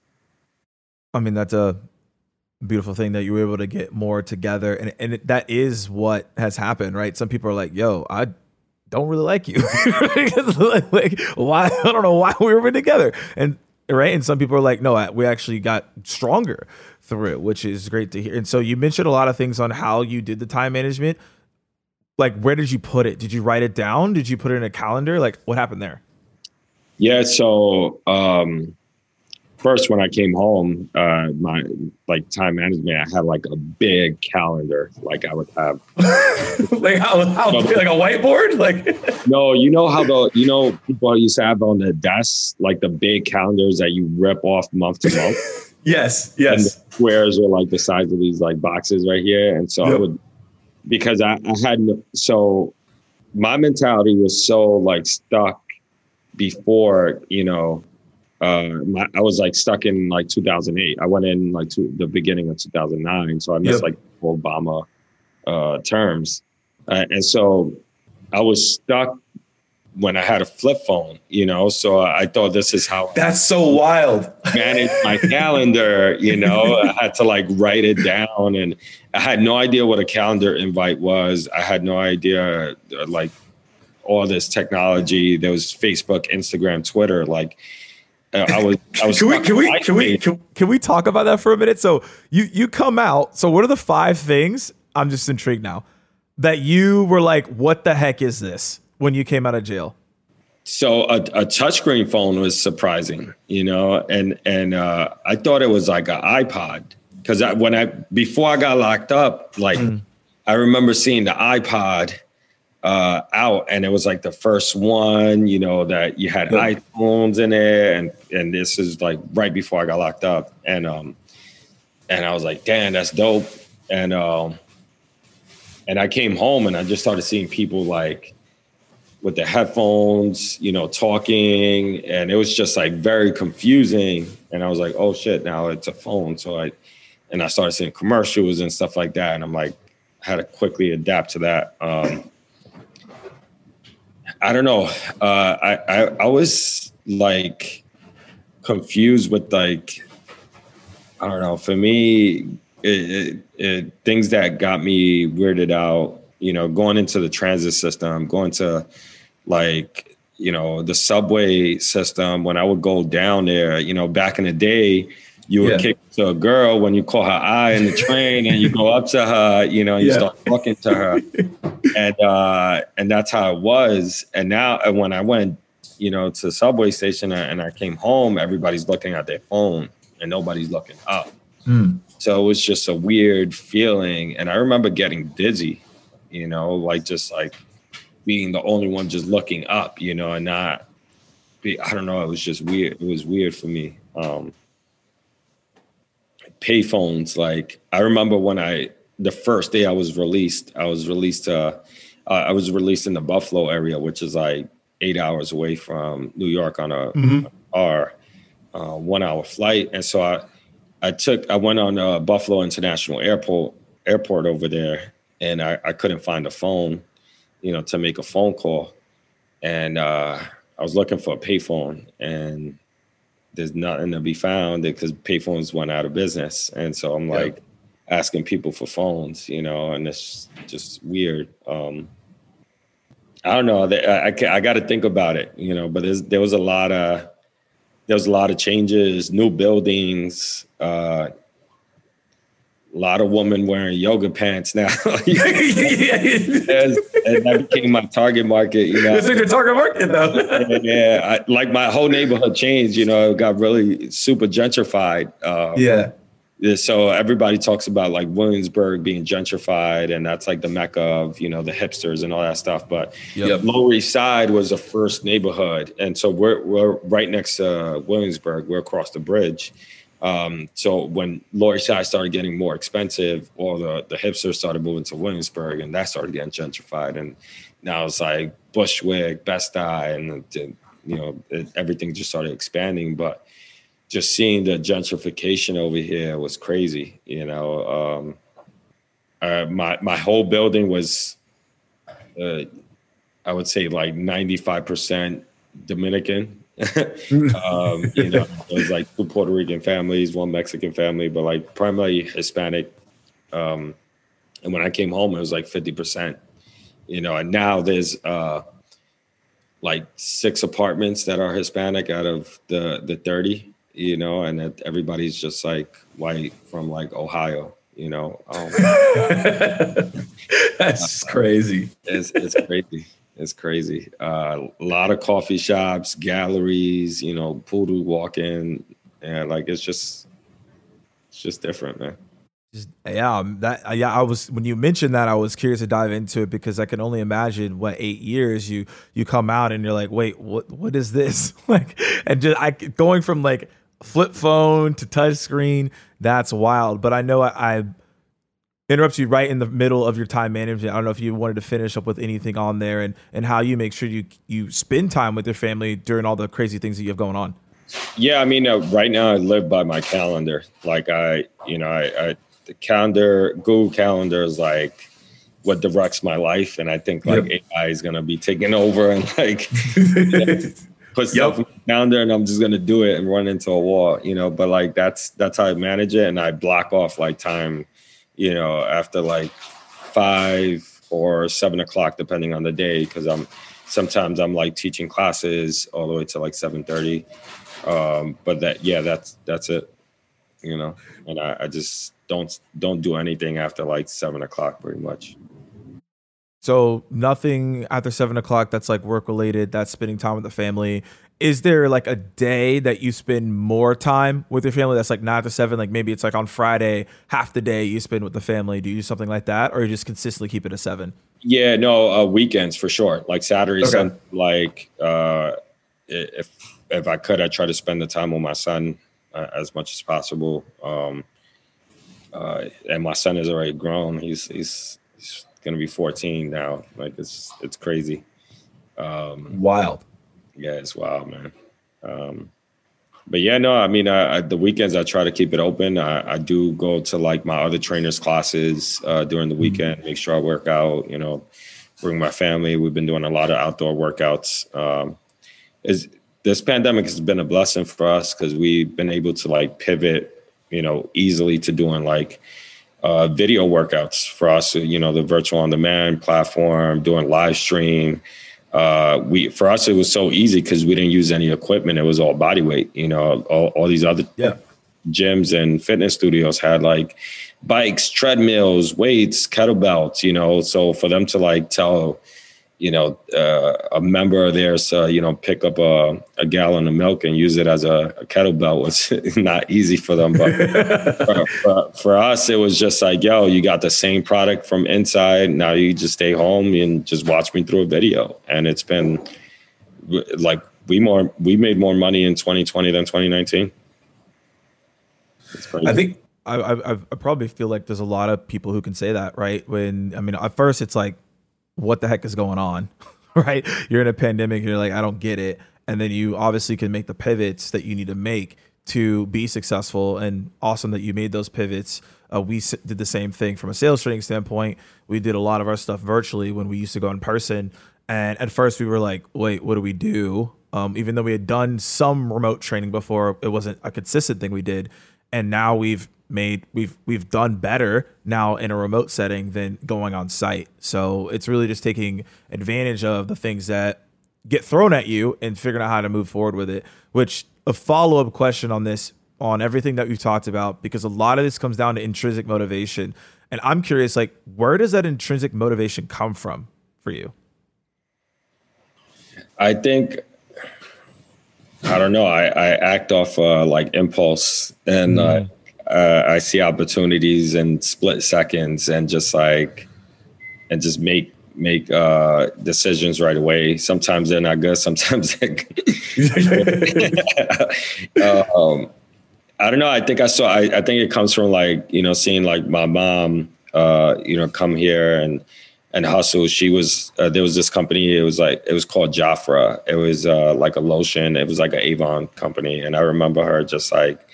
I mean, that's a beautiful thing that you were able to get more together, and and it, that is what has happened, right? Some people are like, "Yo, I." Don't really like you. like, why? I don't know why we were together. And right? And some people are like, no, we actually got stronger through it, which is great to hear. And so you mentioned a lot of things on how you did the time management. Like, where did you put it? Did you write it down? Did you put it in a calendar? Like, what happened there? Yeah. So, um, first when I came home, uh, my like time management, I had like a big calendar. Like I would have like how, how like a whiteboard? Like no, you know how the you know people used to have on the desks like the big calendars that you rip off month to month. yes, yes. And the squares are like the size of these like boxes right here, and so yep. I would because I, I had so my mentality was so like stuck before you know uh, my, I was like stuck in like 2008. I went in like to the beginning of 2009, so I missed yep. like Obama uh, terms, uh, and so I was stuck when I had a flip phone. You know, so I thought this is how that's so wild. manage my calendar. You know, I had to like write it down, and I had no idea what a calendar invite was. I had no idea like all this technology. There was Facebook, Instagram, Twitter, like I was. I was can, we, can, we, can we can, can we talk about that for a minute? So you you come out. So what are the five things? I'm just intrigued now that you were like, "What the heck is this?" When you came out of jail. So a, a touchscreen phone was surprising, you know, and and uh, I thought it was like an iPod because when I before I got locked up, like mm. I remember seeing the iPod uh, out, and it was like the first one, you know, that you had yeah. iPhones in it, and and this is like right before I got locked up, and um, and I was like, damn, that's dope, and um, and I came home and I just started seeing people like with the headphones, you know, talking, and it was just like very confusing, and I was like, oh shit, now it's a phone, so I, and I started seeing commercials and stuff like that, and I'm like, had to quickly adapt to that. Um, I don't know. Uh, I, I I was like confused with like I don't know. For me, it, it, it, things that got me weirded out. You know, going into the transit system, going to like you know the subway system. When I would go down there, you know, back in the day, you would yeah. kick to a girl when you call her eye in the train, and you go up to her, you know, you yeah. start talking to her, and uh, and that's how it was. And now, when I went, you know, to the subway station and I came home, everybody's looking at their phone and nobody's looking up. Mm. So it was just a weird feeling. And I remember getting dizzy, you know, like just like being the only one just looking up, you know, and not be, I don't know, it was just weird. It was weird for me. Um, payphones, like I remember when I, the first day I was released, I was released, uh, uh, I was released in the Buffalo area, which is like eight hours away from New York on a mm-hmm. R, uh, one hour flight. And so I, I took I went on uh, Buffalo International Airport airport over there, and I, I couldn't find a phone, you know, to make a phone call, and uh, I was looking for a payphone, and there's nothing to be found because payphones went out of business, and so I'm like yeah. asking people for phones, you know, and it's just weird. Um, I don't know. I, I, I got to think about it, you know. But there was a lot of there was a lot of changes, new buildings, uh, a lot of women wearing yoga pants now. and, and that became my target market. You know, this is your target market though. yeah, I, like my whole neighborhood changed. You know, it got really super gentrified. Uh, yeah so everybody talks about like Williamsburg being gentrified, and that's like the mecca of you know the hipsters and all that stuff. But yep. Lower East Side was the first neighborhood, and so we're we're right next to Williamsburg. We're across the bridge. Um, so when East Side started getting more expensive, all the the hipsters started moving to Williamsburg, and that started getting gentrified. And now it's like Bushwick, Bed-Stuy, and you know it, everything just started expanding. But just seeing the gentrification over here was crazy. You know, um, uh, my my whole building was, uh, I would say like ninety five percent Dominican. um, you know, it was like two Puerto Rican families, one Mexican family, but like primarily Hispanic. Um, and when I came home, it was like fifty percent. You know, and now there's uh, like six apartments that are Hispanic out of the the thirty you know, and that everybody's just like white from like Ohio, you know. Um, That's uh, crazy. It's it's crazy. It's crazy. Uh, a lot of coffee shops, galleries, you know, poodoo walking, and like it's just it's just different, man. Yeah, um, that uh, yeah. I was when you mentioned that, I was curious to dive into it because I can only imagine what eight years you you come out and you're like, wait, what what is this like? And just I going from like flip phone to touch screen. That's wild. But I know I, I interrupt you right in the middle of your time management. I don't know if you wanted to finish up with anything on there and, and how you make sure you you spend time with your family during all the crazy things that you have going on. Yeah, I mean, uh, right now I live by my calendar. Like I, you know, I, I the calendar, Google Calendar is like what directs my life, and I think like yep. AI is gonna be taking over and like put yep. down there and I'm just gonna do it and run into a wall, you know. But like that's that's how I manage it, and I block off like time, you know, after like five or seven o'clock, depending on the day, because I'm sometimes I'm like teaching classes all the way to like seven thirty. Um, but that yeah, that's that's it, you know. And I, I just don't don't do anything after like seven o'clock, pretty much. So nothing after seven o'clock that's like work related. That's spending time with the family. Is there like a day that you spend more time with your family? That's like nine to seven. Like maybe it's like on Friday, half the day you spend with the family. Do you do something like that, or you just consistently keep it a seven? Yeah, no, uh, weekends for sure. Like Saturday, okay. Sunday, like uh, if if I could, I try to spend the time with my son uh, as much as possible. Um, uh, and my son is already grown. He's he's going to be 14 now. Like it's it's crazy. Um, wild. Yeah, it's wild, man. Um, but yeah, no, I mean, I, I, the weekends I try to keep it open. I, I do go to like my other trainers' classes uh, during the mm-hmm. weekend, make sure I work out, you know, bring my family. We've been doing a lot of outdoor workouts. Um, is this pandemic has been a blessing for us because we've been able to like pivot, you know, easily to doing like uh, video workouts for us. You know, the virtual on demand platform, doing live stream. Uh, we for us it was so easy because we didn't use any equipment. It was all body weight. You know, all, all these other yeah. gyms and fitness studios had like bikes, treadmills, weights, kettlebells. You know, so for them to like tell you know, uh, a member of theirs, uh, you know, pick up a, a, gallon of milk and use it as a, a kettlebell was not easy for them. But for, for, for, us, it was just like, yo, you got the same product from inside. Now you just stay home and just watch me through a video. And it's been like we more we made more money in 2020 than 2019. I think I, I, I probably feel like there's a lot of people who can say that, right? When I mean, at first it's like what the heck is going on, right? You're in a pandemic and you're like, I don't get it. And then you obviously can make the pivots that you need to make to be successful. And awesome that you made those pivots. Uh, we did the same thing from a sales training standpoint. We did a lot of our stuff virtually when we used to go in person. And at first we were like, wait, what do we do? Um, even though we had done some remote training before, it wasn't a consistent thing we did. And now we've made we've we've done better now in a remote setting than going on site. So it's really just taking advantage of the things that get thrown at you and figuring out how to move forward with it. Which a follow up question on this on everything that we've talked about because a lot of this comes down to intrinsic motivation. And I'm curious, like, where does that intrinsic motivation come from for you? I think I don't know. I, I act off uh, like impulse, and mm uh, I see opportunities in split seconds and just like and just make make uh, decisions right away. Sometimes they're not good. Sometimes they're um, I don't know. I think I saw. I, I, think it comes from like you know seeing like my mom, uh, you know, come here and and hustle. She was uh, there was this company. It was like it was called Jafra. It was uh, like a lotion. It was like an Avon company, and I remember her just like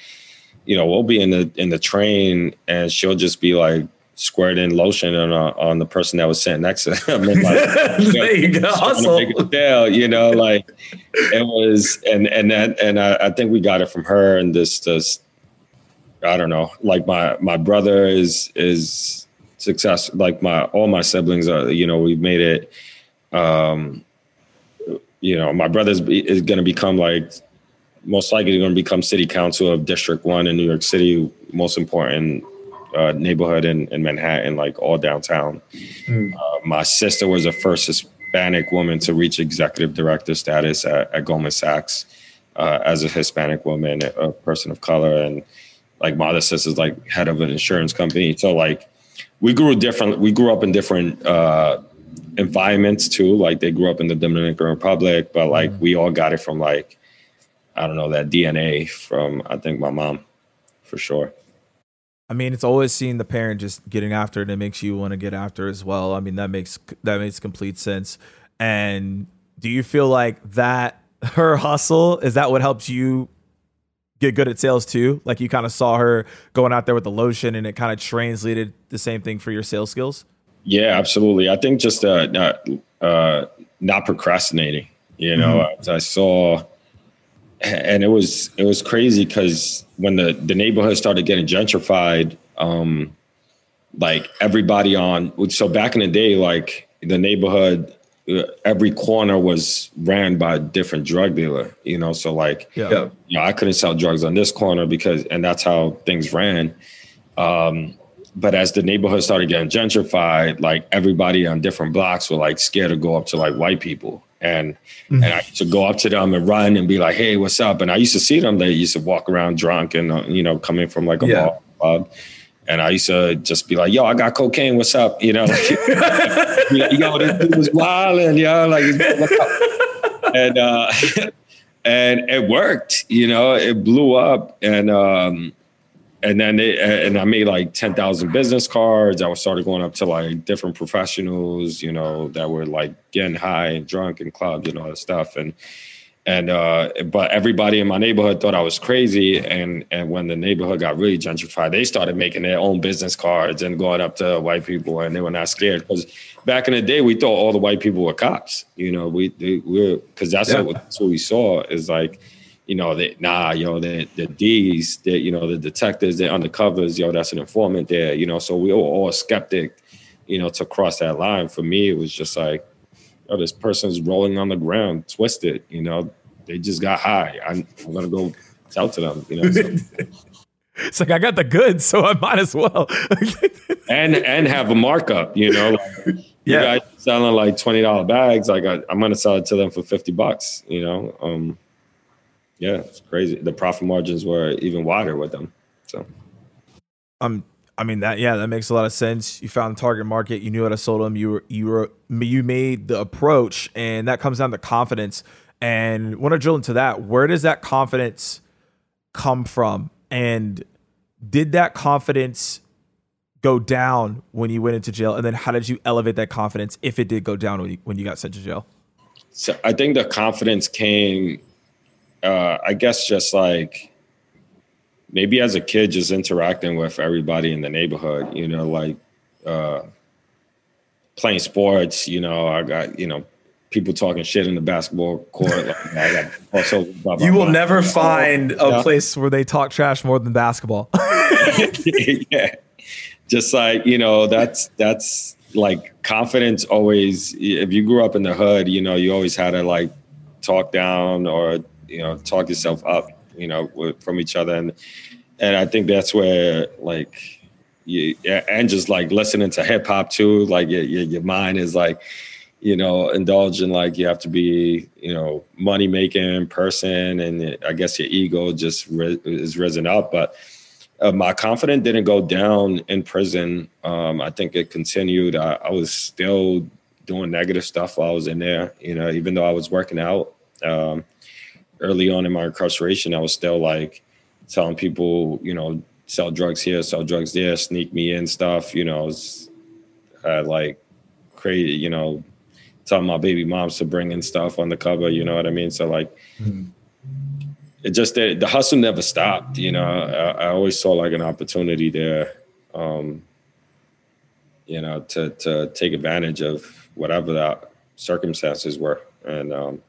you know, we'll be in the in the train and she'll just be like squared in lotion on uh, on the person that was sitting next to them. Like, there you go. Awesome. you know, like it was, and and that, and I, I think we got it from her. And this, this, I don't know. Like my my brother is is success. Like my all my siblings are. You know, we've made it. Um, you know, my brother is going to become like most likely going to become city council of District One in New York City, most important uh, neighborhood in, in Manhattan, like all downtown. Mm. Uh, my sister was the first Hispanic woman to reach executive director status at, at Goldman Sachs uh, as a Hispanic woman, a person of color, and like my other sister's like head of an insurance company. So like we grew different. We grew up in different uh, environments too. Like they grew up in the Dominican Republic, but like mm. we all got it from like I don't know that DNA from I think my mom for sure. I mean, it's always seeing the parent just getting after it. And it makes you want to get after as well. I mean, that makes that makes complete sense. And do you feel like that her hustle is that what helps you get good at sales too? Like you kind of saw her going out there with the lotion, and it kind of translated the same thing for your sales skills. Yeah, absolutely. I think just uh, not uh, not procrastinating. You know, mm-hmm. I saw and it was it was crazy because when the the neighborhood started getting gentrified, um, like everybody on so back in the day, like the neighborhood, uh, every corner was ran by a different drug dealer. You know, so like yeah. you know, I couldn't sell drugs on this corner because, and that's how things ran. Um, but as the neighborhood started getting gentrified, like everybody on different blocks were like scared to go up to like white people and mm-hmm. and I used to go up to them and run and be like, "Hey, what's up?" And I used to see them. They used to walk around drunk and uh, you know coming from like a yeah. club. And I used to just be like, "Yo, I got cocaine. What's up?" You know, like, yo, this dude was wilding, yo, like, and uh, and it worked. You know, it blew up, and um, and then it, and I made like ten thousand business cards. I was started going up to like different professionals, you know, that were like getting high and drunk in clubs and all that stuff. And and uh, but everybody in my neighborhood thought I was crazy. And and when the neighborhood got really gentrified, they started making their own business cards and going up to white people, and they were not scared because back in the day we thought all the white people were cops. You know, we they, we because that's, yeah. what, that's what we saw is like. You know, that nah, you know the the D's, that you know, the detectives, the undercovers, yo, that's an informant there, you know. So we were all skeptic, you know, to cross that line. For me, it was just like, oh, this person's rolling on the ground, twisted. You know, they just got high. I'm, I'm gonna go tell to them. You know. So. it's like I got the goods, so I might as well. and and have a markup. You know, like, yeah. You guys selling like twenty dollar bags. Like I, am gonna sell it to them for fifty bucks. You know. Um, yeah, it's crazy. The profit margins were even wider with them. So. Um, I mean that yeah, that makes a lot of sense. You found the target market, you knew how to sell them, you were you were you made the approach, and that comes down to confidence. And want to drill into that. Where does that confidence come from? And did that confidence go down when you went into jail? And then how did you elevate that confidence if it did go down when you, when you got sent to jail? So I think the confidence came, uh, I guess, just like maybe as a kid, just interacting with everybody in the neighborhood, you know, like uh, playing sports, you know, I got, you know, people talking shit in the basketball court. Like, I got also, you will never find a yeah. place where they talk trash more than basketball. yeah. Just like, you know, that's, that's like confidence always, if you grew up in the hood, you know, you always had to like talk down or, you know, talk yourself up you know, from each other. And and I think that's where like you and just like listening to hip hop too, like your, your, your mind is like, you know, indulging like you have to be, you know, money making person, and I guess your ego just ri- is risen up. But uh, my confidence didn't go down in prison. Um, I think it continued. I, I, was still doing negative stuff while I was in there. You know, even though I was working out. Um, early on in my incarceration, I was still like telling people, you know, sell drugs here, sell drugs there, sneak me in stuff. You know, I was, had like crazy, you know, telling my baby moms to bring in stuff on the cover. You know what I mean? So like, mm-hmm. it just the, the, hustle never stopped. You know, I, I, always saw like an opportunity there. Um, you know, to to take advantage of whatever the circumstances were, and um,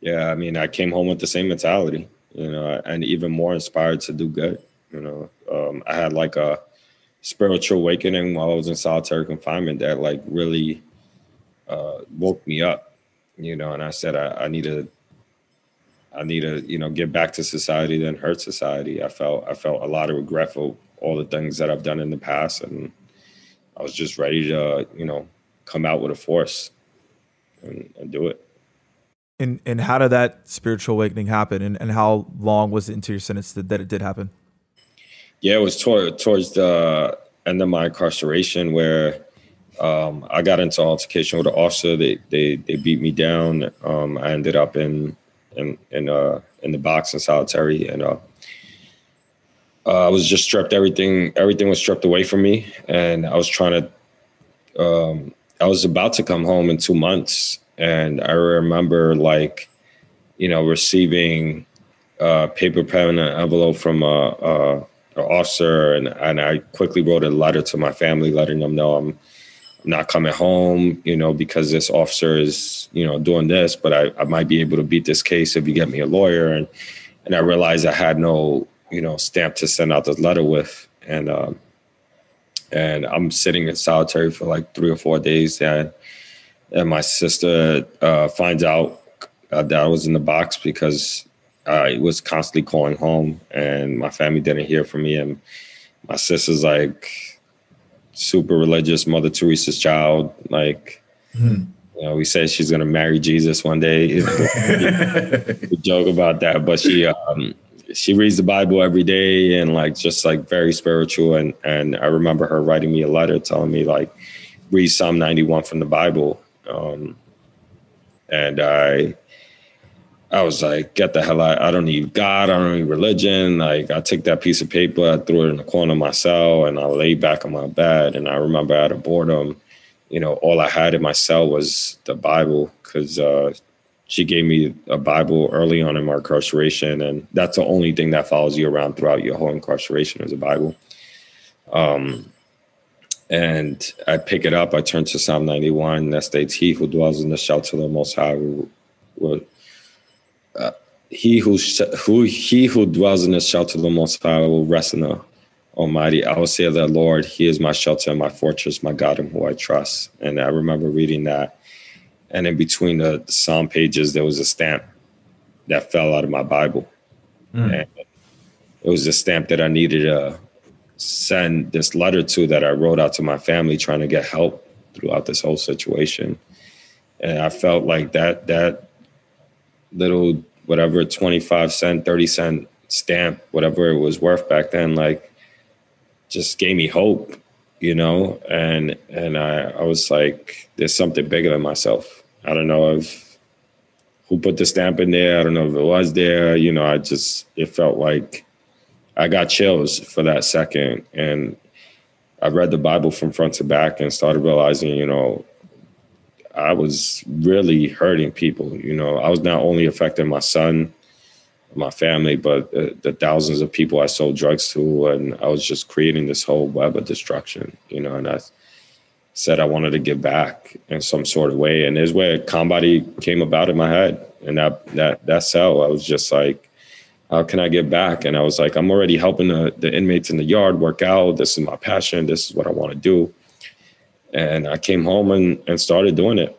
yeah, I mean, I came home with the same mentality, you know, and even more inspired to do good. You know, um, I had like a spiritual awakening while I was in solitary confinement that like really uh, woke me up, you know, and I said I, I need to, I need to, you know, get back to society than hurt society. I felt I felt a lot of regret for all the things that I've done in the past, and I was just ready to, you know, come out with a force and, and do it. And and how did that spiritual awakening happen? And, and how long was it into your sentence that, that it did happen? Yeah, it was toward, towards the end of my incarceration where um, I got into altercation with an officer. They they they beat me down. Um, I ended up in in in uh in the box in solitary, and uh, uh, I was just stripped. Everything everything was stripped away from me, and I was trying to. Um, I was about to come home in two months, and I remember like, you know, receiving a paper pen and envelope from a, a, a, officer, and and I quickly wrote a letter to my family, letting them know I'm not coming home, you know, because this officer is, you know, doing this, but I, I might be able to beat this case if you get me a lawyer. And and I realized I had no, you know, stamp to send out this letter with, and um, and I'm sitting in solitary for like three or four days, and and my sister uh, finds out uh, that I was in the box because I was constantly calling home, and my family didn't hear from me. And my sister's like super religious, Mother Teresa's child. Like, mm. you know, we said she's gonna marry Jesus one day. we joke about that, but she um, she reads the Bible every day and like just like very spiritual. And and I remember her writing me a letter telling me like read Psalm 91 from the Bible um, and I, I was like, get the hell out. I don't need God. I don't need religion. Like I took that piece of paper, I threw it in the corner of my cell and I lay back on my bed. And I remember out of boredom, you know, all I had in my cell was the Bible because uh, she gave me a Bible early on in my incarceration, and that's the only thing that follows you around throughout your whole incarceration is a Bible. Um, and I pick it up. I turn to Psalm 91 that states, "He who dwells in the shelter of the Most High will, will uh, he who who he who dwells in the shelter of the Most High will rest in the Almighty. I will say the Lord, He is my shelter and my fortress, my God in who I trust. And I remember reading that, and in between the, the Psalm pages, there was a stamp that fell out of my Bible, mm. and it was a stamp that I needed to send this letter to that I wrote out to my family, trying to get help throughout this whole situation. And I felt like that that little whatever 25 cent 30 cent stamp whatever it was worth back then like just gave me hope you know and and i i was like there's something bigger than myself i don't know if who put the stamp in there i don't know if it was there you know i just it felt like i got chills for that second and i read the bible from front to back and started realizing you know I was really hurting people. You know, I was not only affecting my son, my family, but the, the thousands of people I sold drugs to, and I was just creating this whole web of destruction. You know, and I said I wanted to give back in some sort of way, and there's where ConBody came about in my head, and that that that cell, I was just like. How can I give back? And I was like, I'm already helping the, the inmates in the yard work out. This is my passion. This is what I want to do and I came home and, and started doing it.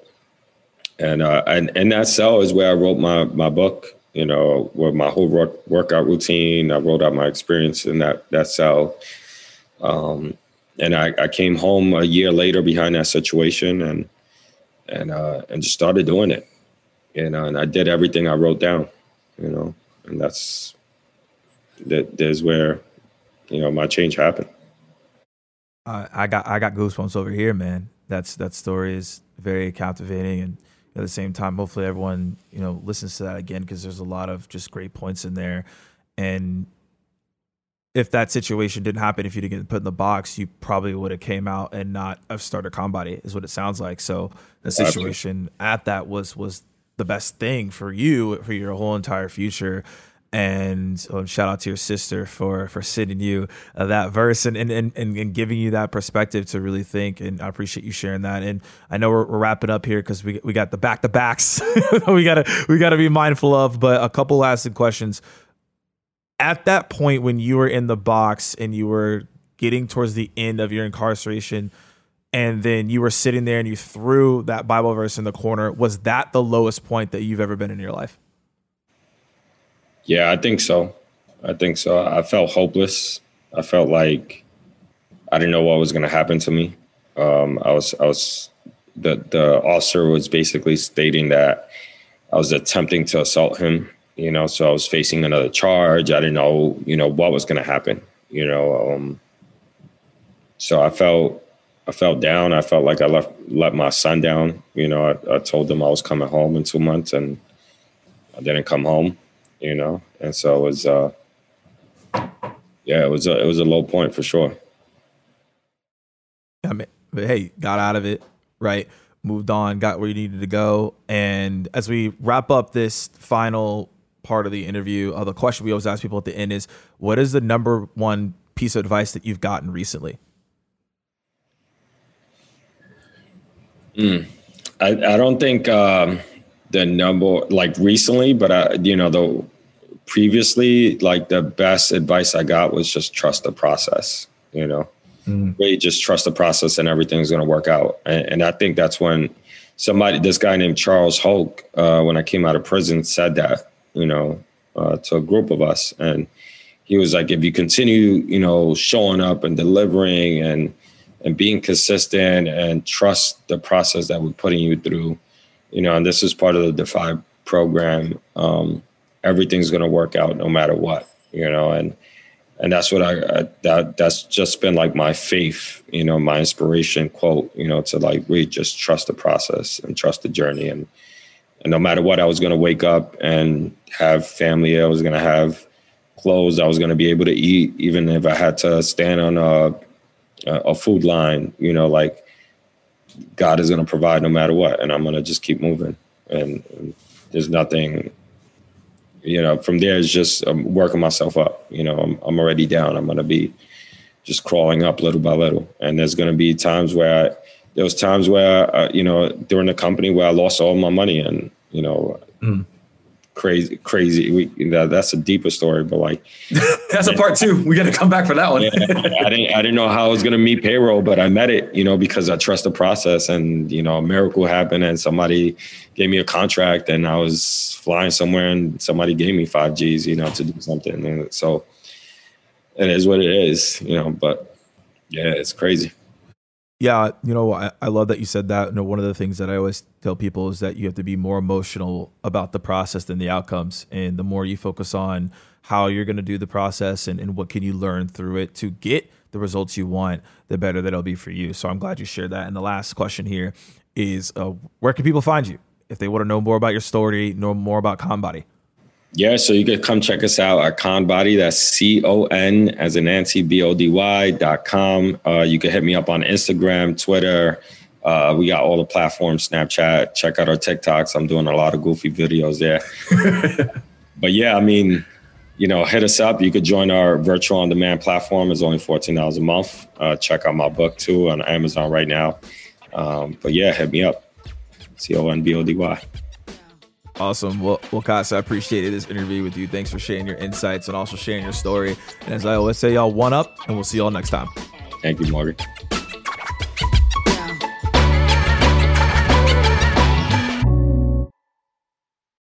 And uh, and and that cell is where I wrote my my book. You know, with my whole work, workout routine. I wrote out my experience in that that cell. Um, and I, I came home a year later behind that situation and and uh, and just started doing it. You know, and I did everything I wrote down. You know, and that's that. There's where you know my change happened. Uh, I got I got goosebumps over here, man. That's that story is very captivating, and at the same time, hopefully everyone you know listens to that again because there's a lot of just great points in there. And if that situation didn't happen, if you didn't get put in the box, you probably would have came out and not have started ConBody, is what it sounds like. So the situation at that was was the best thing for you for your whole entire future. And um, shout out to your sister for for sending you uh, that verse and, and and and giving you that perspective to really think. And I appreciate you sharing that. And I know we're, we're wrapping up here because we we got the back to backs we gotta we gotta be mindful of. But a couple lasting questions at that point when you were in the box and you were getting towards the end of your incarceration and then you were sitting there and you threw that Bible verse in the corner was that the lowest point that you've ever been in your life yeah, I think so. I think so. I felt hopeless. I felt like I didn't know what was going to happen to me. Um, I was, I was, the the officer was basically stating that I was attempting to assault him. You know, so I was facing another charge. I didn't know, you know, what was going to happen. You know, um, so I felt, I felt down. I felt like I left let my son down. You know, I, I told him I was coming home in two months, and I didn't come home you know, and so it was, uh, yeah, it was a, it was a low point for sure. I mean, hey, got out of it, right? Moved on, got where you needed to go, and as we wrap up this final part of the interview, uh, the question we always ask people at the end is, what is the number one piece of advice that you've gotten recently? Mm. I, I don't think um, the number like recently, but I, you know, the previously, like the best advice I got was just trust the process, you know, mm. really just trust the process and everything's going to work out. And, and, I think that's when somebody, this guy named Charles Hulk, uh, when I came out of prison, said that, you know, uh, to a group of us. And he was like, if you continue, you know, showing up and delivering and, and being consistent and trust the process that we're putting you through, you know, and this is part of the Defy program. Um, everything's going to work out no matter what, you know, and and that's what I, I, that that's just been like my faith, you know, my inspiration quote, you know, to like really just trust the process and trust the journey, and and no matter what, I was going to wake up and have family, I was going to have clothes, I was going to be able to eat, even if I had to stand on a a food line, you know, like God is going to provide no matter what, and I'm going to just keep moving. And, there's nothing. You know, from there, it's just um, working myself up. You know, I'm I'm already down. I'm gonna be just crawling up little by little, and there's gonna be times where I, there was times where uh, you know during the company where I lost all my money, and you know. Mm crazy, crazy. We that, that's a deeper story, but like that's a part two. We got to come back for that one. yeah, I didn't, I didn't know how I was gonna meet payroll, but I met it, you know, because I trust the process, and you know, a miracle happened, and somebody gave me a contract, and I was flying somewhere, and somebody gave me five G's, you know, to do something, and so it is what it is, you know. But yeah, it's crazy. Yeah, you know, I, I love that you said that. You know, one of the things that I always tell people is that you have to be more emotional about the process than the outcomes. And the more you focus on how you're going to do the process and, and what can you learn through it to get the results you want, the better that it'll be for you. So I'm glad you shared that. And the last question here is uh, where can people find you if they want to know more about your story, know more about Conbody? Yeah, so you can come check us out at Conbody. That's C O N as in Nancy B O D Y dot com. Uh, you can hit me up on Instagram, Twitter. Uh, we got all the platforms, Snapchat. Check out our TikToks. I'm doing a lot of goofy videos there. but yeah, I mean, you know, hit us up. You could join our virtual on demand platform. It's only $14 a month. Uh, check out my book too on Amazon right now. Um, but yeah, hit me up. C O N B O D Y. Awesome. Well, well, Coss, I appreciated this interview with you. Thanks for sharing your insights and also sharing your story. And as I always say, y'all, one up, and we'll see y'all next time. Thank you, Morgan.